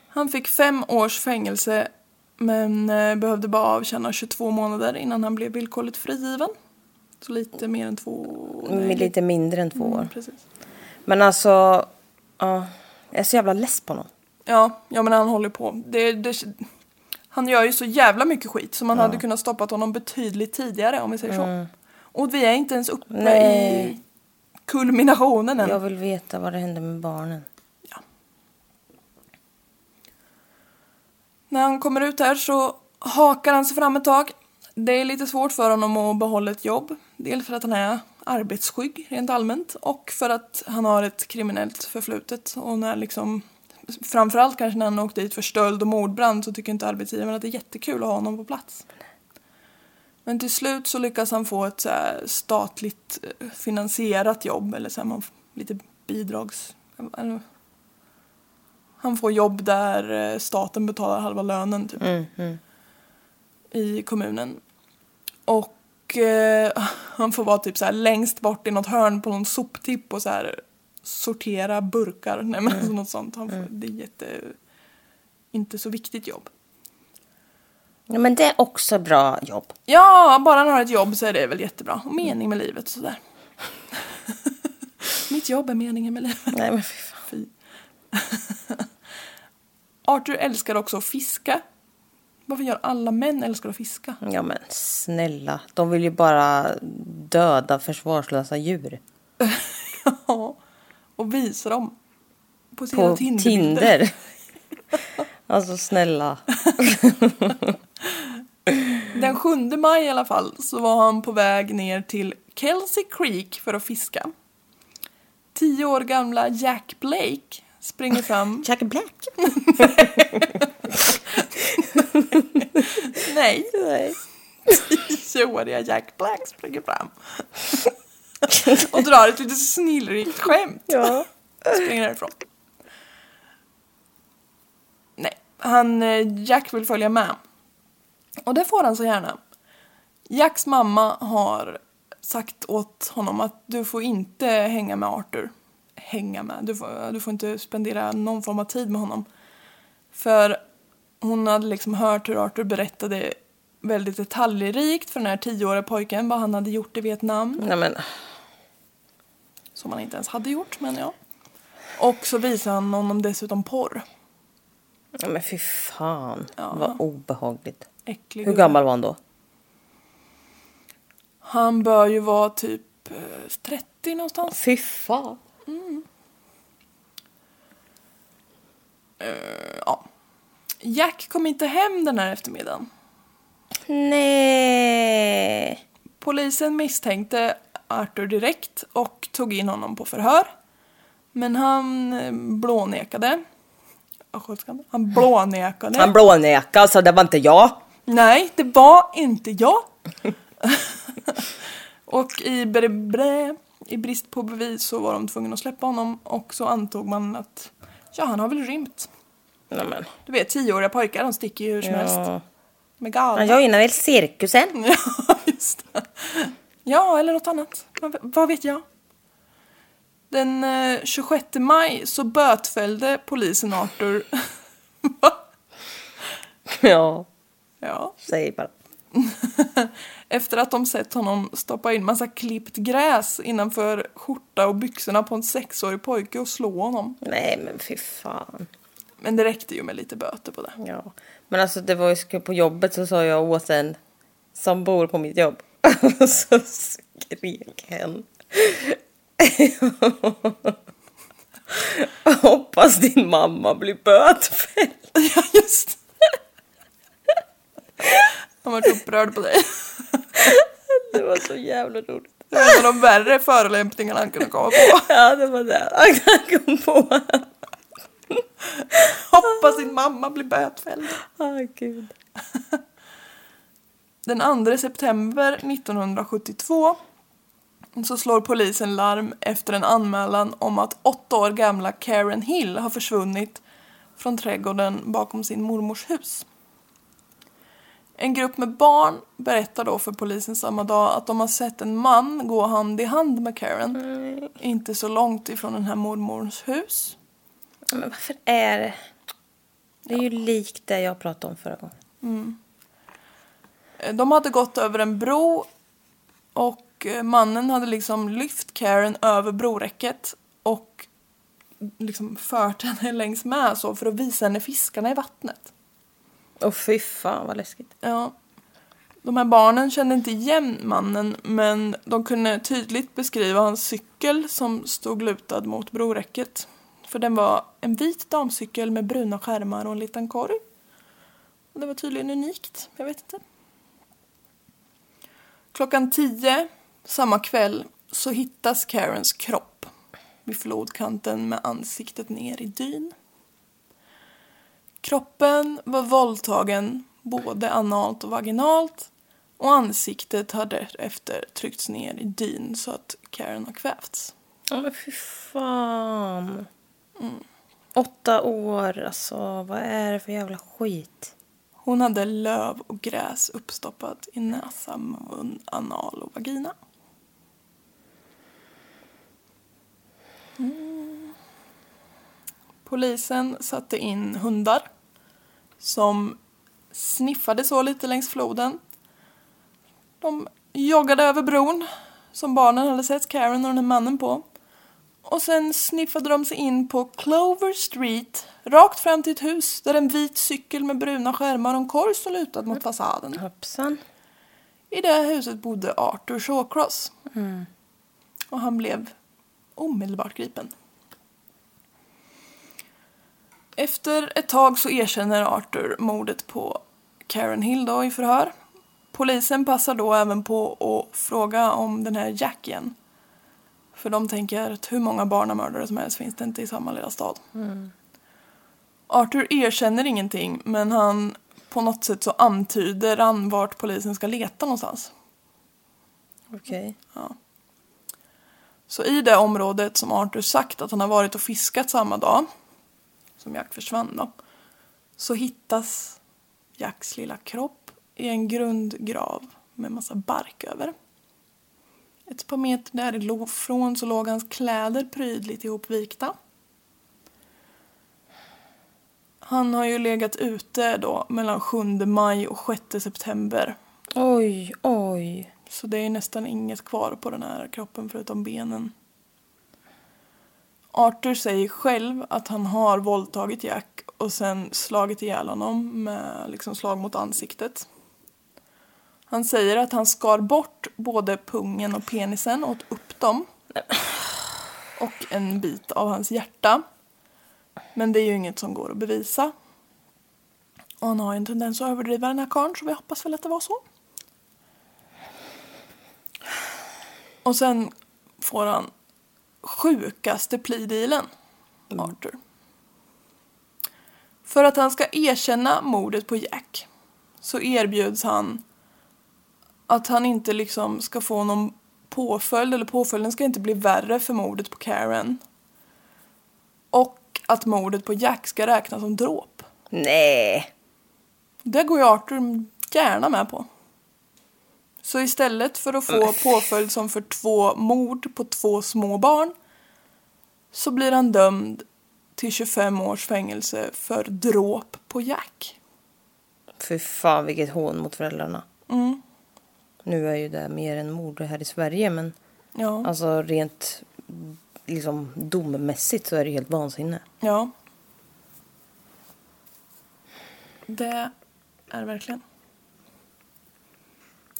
Han fick fem års fängelse men eh, behövde bara avtjäna 22 månader innan han blev villkorligt frigiven. Så lite mer än två... nej, Lite mindre än två år. Mm, precis. Men alltså... Ja. Jag är så jävla less på honom. Ja, ja men han håller på. Det, det, han gör ju så jävla mycket skit så man hade kunnat stoppat honom betydligt tidigare om vi säger så. Och vi är inte ens uppe Nej. i kulminationen än. Jag vill veta vad det hände med barnen. När han kommer ut här så hakar han sig fram ett tag. Det är lite svårt för honom att behålla ett jobb. Dels för att han är arbetsskygg rent allmänt och för att han har ett kriminellt förflutet. Och när liksom, framförallt kanske när han åkte dit för stöld och mordbrand så tycker inte arbetsgivaren att det är jättekul att ha honom på plats. Men till slut så lyckas han få ett så statligt eh, finansierat jobb eller så här, man lite bidrags... Han får jobb där eh, staten betalar halva lönen typ, Mm, mm. i kommunen. Och eh, han får vara typ så här längst bort i något hörn på någon soptipp och så här sortera burkar. Nej men alltså något sånt. Han får, Det är jätte... Inte så viktigt jobb. Ja, men det är också bra jobb. Ja, bara han har ett jobb så är det väl jättebra. Och mening med livet sådär. Mitt jobb är meningen med livet. Nej, men fy fan. Fy. Arthur älskar också att fiska. Varför gör alla män älskar att fiska? Ja, men snälla. De vill ju bara döda försvarslösa djur. Ja. Och visa dem. På sina På Tinderbilder. Tinder. Alltså snälla. Den 7 maj i alla fall så var han på väg ner till Kelsey Creek för att fiska. Tio år gamla Jack Blake springer fram. Jack Black. Nej, Nej. tioåriga Jack Black springer fram. Och drar ett lite snillrikt skämt. Ja. Springer därifrån. Nej, han, eh, Jack vill följa med. Och det får han så gärna. Jacks mamma har sagt åt honom att du får inte hänga med Arthur hänga med. Du får, du får inte spendera någon form av tid med honom. För hon hade liksom hört hur Arthur berättade väldigt detaljrikt för den här tioåriga pojken vad han hade gjort i Vietnam. Nej men, Som han inte ens hade gjort, men ja. Och så visade han honom dessutom porr. nej men fy fan. Ja. Vad obehagligt. Äcklig Hur gammal var han då? Han bör ju vara typ eh, 30 någonstans. Fy fan. Ja. Jack kom inte hem den här eftermiddagen. Nej. Polisen misstänkte Arthur direkt och tog in honom på förhör. Men han eh, blånekade. Han blånekade. Han blånekade så det var inte jag. Nej, det var inte jag. och i, bre, bre, i brist på bevis så var de tvungna att släppa honom och så antog man att ja, han har väl rymt. Nej men. Du vet, tioåriga pojkar, de sticker ju hur som helst. Ja. Med galna. Han joinar väl cirkusen? Ja, just det. Ja, eller något annat. Vad, vet jag? Den eh, 26 maj så bötfällde polisen Arthur. Va? Ja, ja. säg bara. Efter att de sett honom stoppa in massa klippt gräs innanför skjorta och byxorna på en sexårig pojke och slå honom. Nej men fy fan. Men det räckte ju med lite böter på det. Ja. Men alltså det var ju på jobbet så sa jag åt en som bor på mitt jobb. Och så skrek hen. Hoppas din mamma blir bötfälld. Ja, just Han var upprörd på dig. Det var så jävla roligt. Det var en av de värre förolämpningarna han kunde komma på. Ja det var det han kom på. Hoppas din mamma blir bötfälld. Åh gud. Den 2 september 1972 så slår polisen larm efter en anmälan om att åtta år gamla Karen Hill har försvunnit från trädgården bakom sin mormors hus. En grupp med barn berättar då för polisen samma dag att de har sett en man gå hand i hand med Karen. Inte så långt ifrån den här mormors hus. Men varför är det? Det är ju likt det jag pratade om förra gången. Eh, De hade gått över en bro och eh, mannen hade liksom lyft Karen över broräcket och liksom fört henne längs med så för att visa henne fiskarna i vattnet. Åh fy fan vad läskigt. Ja. De här barnen kände inte igen mannen men de kunde tydligt beskriva hans cykel som stod lutad mot broräcket. För den var en vit damcykel med bruna skärmar och en liten korg. Och det var tydligen unikt, jag vet inte. Klockan tio samma kväll så hittas Karens kropp vid flodkanten med ansiktet ner i dyn. Kroppen var våldtagen både analt och vaginalt och ansiktet har därefter tryckts ner i dyn så att Karen har kvävts. Ja men fy fan. Åtta år alltså. Vad är det för jävla skit? Hon hade löv och gräs uppstoppat i näsa, mun, anal och vagina. Mm. Polisen satte in hundar som sniffade så lite längs floden. De joggade över bron som barnen hade sett Karen och den här mannen på. Och sen sniffade de sig in på Clover Street, rakt fram till ett hus där en vit cykel med bruna skärmar och en korg stod lutad mot fasaden. Hoppsan. I det huset bodde Arthur Shawcross. Och han blev omedelbart gripen. Efter ett tag så erkänner Arthur mordet på Karen Hill då i förhör. Polisen passar då även på att fråga om den här Jack igen. För de tänker att hur många barnamördare som helst finns det inte i samma lilla stad. Arthur erkänner ingenting men han på något sätt så antyder han vart polisen ska leta någonstans. Okej. Så i det området som Arthur sagt att han har varit och fiskat samma dag som Jack försvann då, så hittas Jacks lilla kropp i en grundgrav med massa bark över. Ett par meter därifrån så låg hans kläder prydligt ihopvikta. Han har ju legat ute då mellan 7 maj och 6 september. Oj, oj. Så det är nästan inget kvar på den här kroppen förutom benen. Arthur säger själv att han har våldtagit Jack och sen slagit ihjäl honom med liksom slag mot ansiktet. Han säger att han skar bort både pungen och penisen och åt upp dem. Och en bit av hans hjärta. Men det är ju inget som går att bevisa. Och han har ju en tendens att överdriva den här karln så vi hoppas väl att det var så. Och sen får han sjukaste plea-dealen, Arthur. För att han ska erkänna mordet på Jack så erbjuds han att han inte liksom ska få någon påföljd, eller påföljden ska inte bli värre för mordet på Karen. Och att mordet på Jack ska räknas som dråp. Nej. Det går ju Arthur gärna med på. Så istället för att få påföljd som för två mord på två små barn så blir han dömd till 25 års fängelse för dråp på Jack. Fy fan vilket hån mot föräldrarna. Mm. Nu är ju det mer än mord här i Sverige men Ja. alltså rent liksom dommässigt så är det helt vansinne. Ja. Det är det verkligen.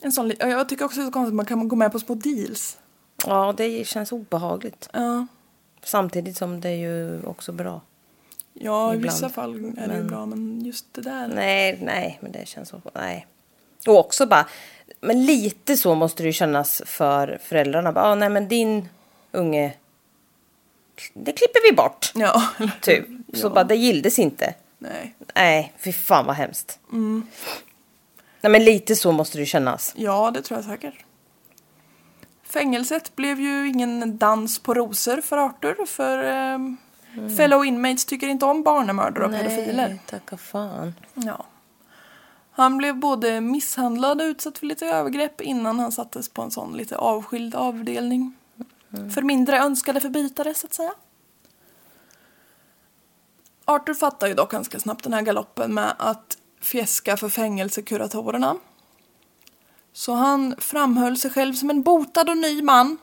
En sån, jag tycker också det är så konstigt att man kan gå med på små deals. Ja, det känns obehagligt. Ja, Samtidigt som det är ju också bra. ja i Ibland. vissa fall är det Men- bra men just det där. Nej, nej, men det känns så. Nej. Och också bara, men lite så måste det ju kännas för föräldrarna. Bara, ah, nej men din unge, det klipper vi bort. Ja, Typ. Så Ja. bara, det gilldes inte. nej. Nej, fy fan vad hemskt. Mm. Nej men lite så måste det ju kännas. Ja, det tror jag säkert. Fängelset blev ju ingen dans på rosor för Arthur för ehm, fellow inmates tycker inte om barnamördare och pedofiler. Nej, tacka fan. Ja. Han blev både misshandlad och utsatt för lite övergrepp innan han sattes på en sån lite avskild avdelning. För mindre önskade förbrytare så att säga. Arthur fattar ju dock ganska snabbt den här galoppen med att fjäska för fängelsekuratorerna. Så han framhöll sig själv som en botad och ny man.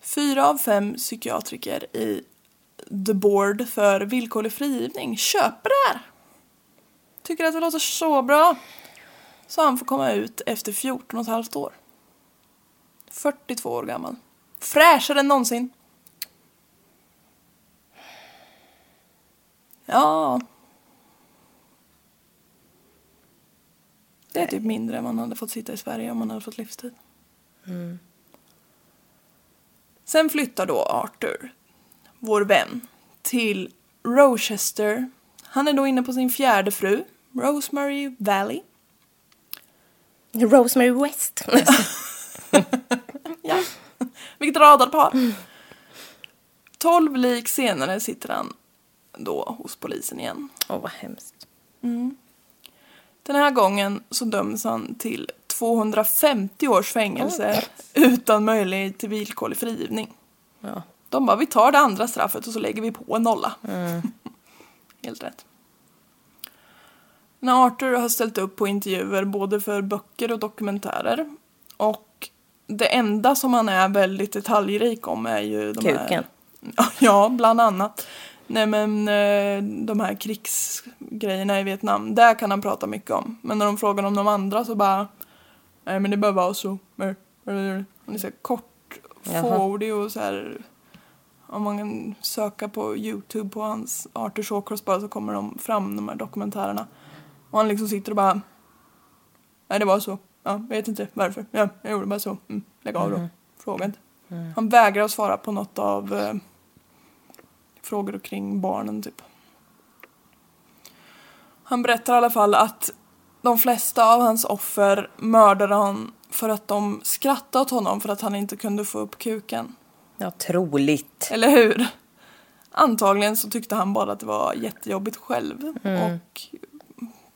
Fyra av fem psykiatriker i The Board för villkorlig frigivning köper det här. Tycker att det låter så bra. Så han får komma ut efter 14 och ett halvt år. 42 år gammal. Fräschare än någonsin. Ja. Det är typ mindre än man hade fått sitta i Sverige om man hade fått livstid. Sen flyttar då Arthur, vår vän, till Rochester. Han är då inne på sin fjärde fru, Rosemary Valley. Rosemary West. Ja, vilket radarpar. Tolv lik senare sitter han då hos polisen igen. Åh vad hemskt. Den här gången så döms han till 250 års fängelse utan möjlighet till villkorlig frigivning. Ja. De bara, vi tar det andra straffet och så lägger vi på en nolla. Helt rätt. När Arthur har ställt upp på intervjuer både för böcker och dokumentärer och det enda som han är väldigt detaljrik om är ju de Kuken. här... Ja, bland annat. Nej men eh, de här krigsgrejerna i Vietnam, där kan han prata mycket om. Men när de frågar om de andra så bara... Nej men det behöver vara så. Han är så kort, fåordig och så här... Om man kan söka på Youtube på hans Arthur Shawcross bara så kommer de fram de här dokumentärerna. Och han liksom sitter och bara... Nej det var så. Ja, vet inte varför. Ja, jag gjorde bara så. Mm, lägg av då. Fråga inte. Han vägrar att svara på något av eh, frågor kring barnen typ. Han berättar i alla fall att de flesta av hans offer mördade han för att de skrattade åt honom för att han inte kunde få upp kuken. Ja, troligt. Eller hur? Antagligen så tyckte han bara att det var jättejobbigt själv och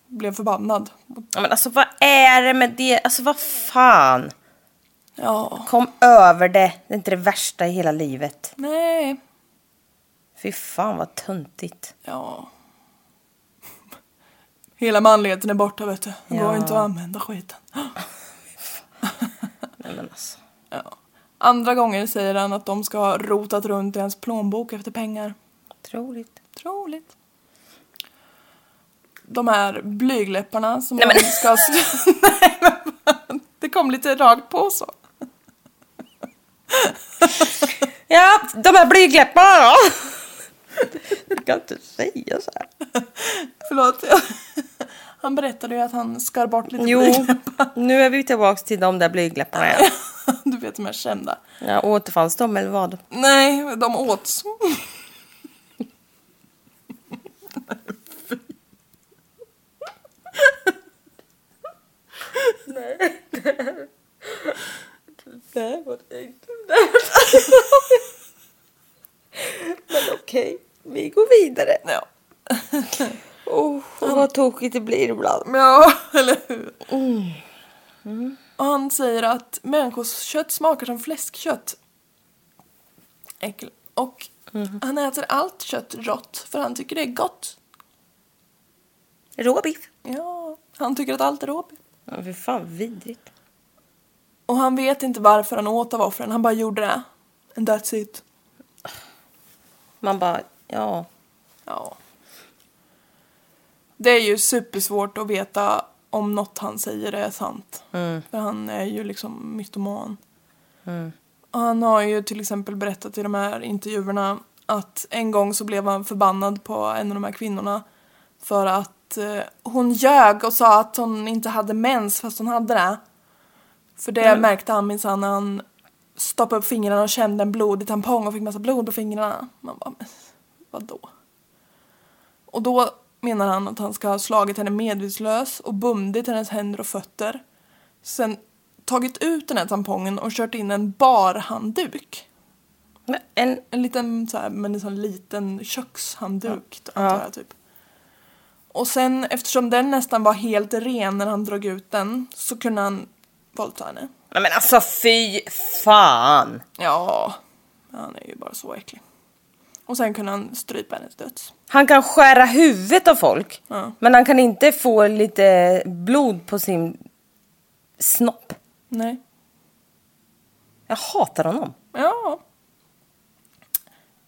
blev förbannad. Ja, men alltså vad är det med det? Alltså vad fan? Ja. Kom över det. Det är inte det värsta i hela livet. Nej. Fy fan vad töntigt. Ja. Hela manligheten är borta vet du. Det går Ja. inte att använda skiten. Nej, men alltså. Ja. Andra gånger säger han att de ska ha rotat runt i hans plånbok efter pengar. Otroligt. Troligt. De här blygläpparna som Nej, man men- ska... Nej, men fan. Det kom lite rakt på så. Ja, de här blygdläpparna då? Du kan inte säga så här. Förlåt. Han berättade ju att han skar bort lite Jo, blygdläppar. nu är vi tillbaka till de där blygdläpparna igen. Du vet de här kända. Ja, återfanns de eller vad? Nej, de åts. Det var inte. Men okej, vi går vidare. Ja. Oh, vad tokigt det blir ibland. Ja, eller hur? Och han säger att människors kött smakar som fläskkött. Äckel. Och han äter allt kött rått för han tycker det är gott. Råbiff. Ja, han tycker att allt är råbiff. Ja, fy fan vidrigt. Och han vet inte varför han åt av offren, han bara gjorde det. And that's it. Man bara, ja. Ja. Det är ju supersvårt att veta om något han säger är sant. Mm. För han är ju liksom mytoman. Mm. Han har ju till exempel berättat i de här intervjuerna att en gång så blev han förbannad på en av de här kvinnorna för att eh, hon ljög och sa att hon inte hade mens fast hon hade det. För det Mm. märkte han minsann när han stoppade upp fingrarna och kände en blodig tampong och fick massa blod på fingrarna. Man bara, men vadå? Och då menar han att han ska ha slagit henne medvetslös och bundit hennes händer och fötter. Sen tagit ut den här tampongen och kört in en barhandduk. Men En, En liten så här, men en sån liten kökshandduk Ja. antar jag typ. Och sen eftersom den nästan var helt ren när han drog ut den så kunde han våldta henne. nej men alltså fy fan. Ja, han är ju bara så äcklig. Och sen kunde han strypa hennes döds. Han kan skära huvudet av folk. Ja. Men han kan inte få lite blod på sin snopp. Nej. Jag hatar honom. Ja.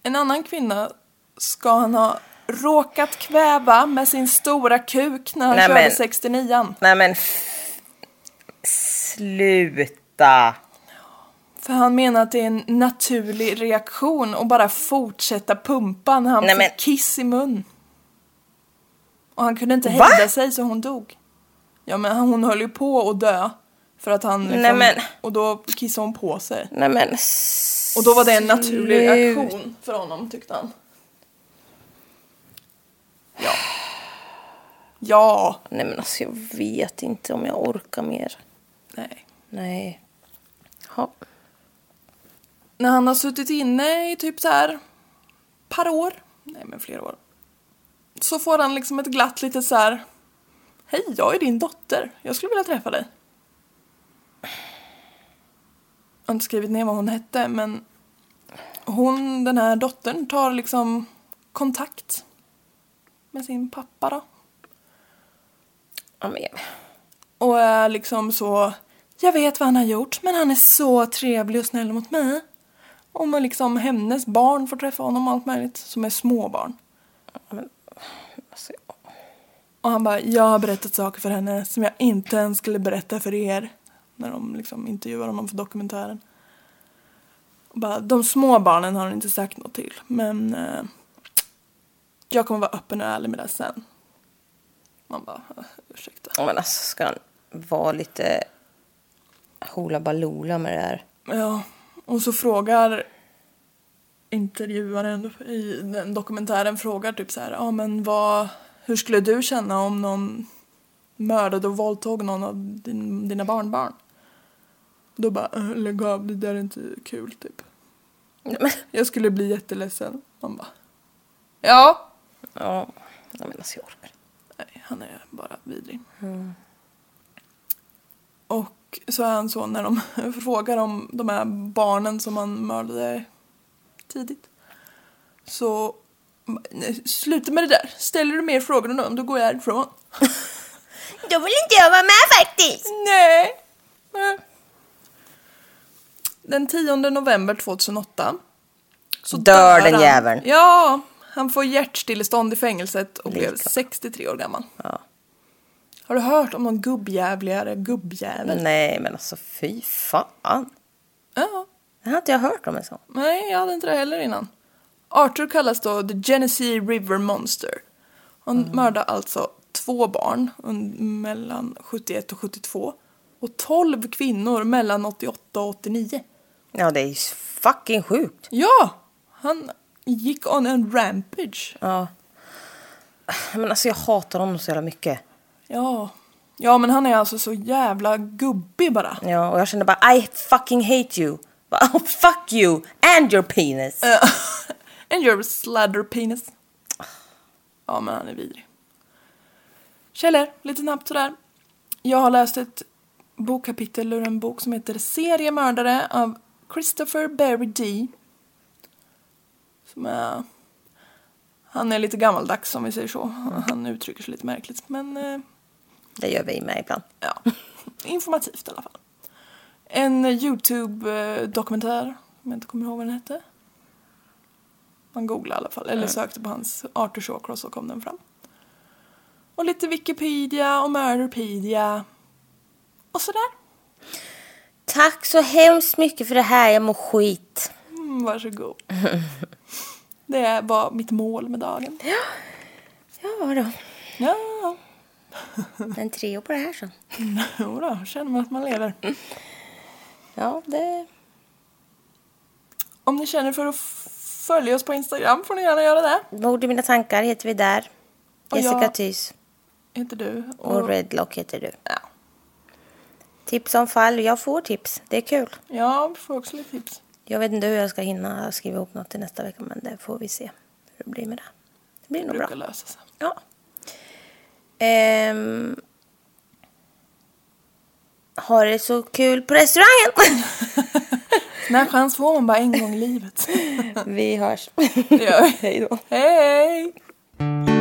En annan kvinna ska han ha råkat kväva med sin stora kuk när han Nej, körde men- 69 Nej men f- sluta. För han menar att det är en naturlig reaktion att bara fortsätta pumpa när han Nej, fick men- kiss i mun. Och han kunde inte Va? hejda sig så hon dog. Ja men hon höll ju på att dö. För att han liksom, Nej, men- Och då kissade hon på sig. Nej men Och då var det en naturlig reaktion för honom tyckte han. Ja. Ja. Nej men alltså jag vet inte om jag orkar mer. Nej. Nej. Ha. När han har suttit inne i typ så här par år, nej men flera år. Så får han liksom ett glatt litet så här. Hej, jag är din dotter. Jag skulle vilja träffa dig. Jag har inte skrivit ner vad hon hette men hon, den här dottern, tar liksom kontakt med sin pappa då. Ja, men, Och är liksom så, jag vet vad han har gjort men han är så trevlig och snäll mot mig. Med liksom hennes barn får träffa honom och allt möjligt som är små barn. alltså, Och han bara, jag har berättat saker för henne som jag inte ens skulle berätta för er. När de liksom intervjuar honom för dokumentären. Och bara, de små barnen har han inte sagt något till men eh, jag kommer vara öppen och ärlig med det sen. Man bara, "Eh, ursäkta. ja, men alltså ska han vara lite hoola baloola med det här? Ja, och så frågar intervjuaren i den dokumentären frågar typ så här, ja men vad, hur skulle du känna om någon mördade och våldtog någon av din, dina barnbarn? Då bara, "Äh, lägg av, det där är inte kul typ. Men, Jag skulle bli jätteledsen. Man bara, ja. ja, men alltså jag orkar. Nej, han är bara vidrig. Och Och så är han så när de frågar om de här barnen som han mördade tidigt. Så sluta med det där. Ställer du mer frågor än dem då går jag härifrån. Då vill inte jag vara med faktiskt. Nej. Nej. Den 10 november 2008 så Dör den jäveln. Ja, han får hjärtstillestånd i fängelset och blev Lika. 63 år gammal. Ja. Har du hört om någon gubbjävligare gubbjävel? Nej, men alltså fy fan. Ja. Det har inte jag hört om en sån. Nej, jag hade inte det heller innan. Arthur kallas då The Genesee River Monster. Han mördade alltså två barn mellan 71 och 72 och 12 kvinnor mellan 88 och 89. Ja, det är fucking sjukt. Ja! Han gick on en rampage. Ja. Men alltså jag hatar honom så jävla mycket. Ja. Ja, men han är alltså så jävla gubbig bara. Ja, och jag kände bara I fucking hate you. Oh, fuck you and your penis. And your sladder penis. Ja, men han är vidrig. Källor, lite snabbt sådär. Jag har läst ett bokkapitel ur en bok som heter Seriemördare av Christopher Berry D. Som är... Han är lite gammaldags om vi säger så. Han uttrycker sig lite märkligt. Men eh, Det gör vi med ibland. ja, informativt i alla fall. En YouTube-dokumentär, om jag inte kommer ihåg vad den hette. Man googlade i alla fall, eller sökte på hans Arthur Shawcross så kom den fram. Och lite Wikipedia och Murderpedia. Och sådär. Tack så hemskt mycket för det här. Jag mår skit. Mm, varsågod. Det var mitt mål med dagen. Ja då. Ja, En trio på det här så. jo då, känner man att man lever. Ja, det... Om ni känner för att följa oss på Instagram får ni gärna göra det. Mord i mina tankar heter vi där. Och Jessica jag- Thys. Heter du. Och Redlock heter du. Ja. Tips om fall. Jag får tips. Det är kul. Ja, vi får också lite tips. Jag vet inte hur jag ska hinna skriva ihop något till nästa vecka men det får vi se hur det blir med det. Det blir Det nog bra. brukar lösa sig. Ja. Ehm, ha det så kul på restaurangen! Den här chans får man bara en gång i livet. vi hörs. Det gör vi. Hej då. Hej!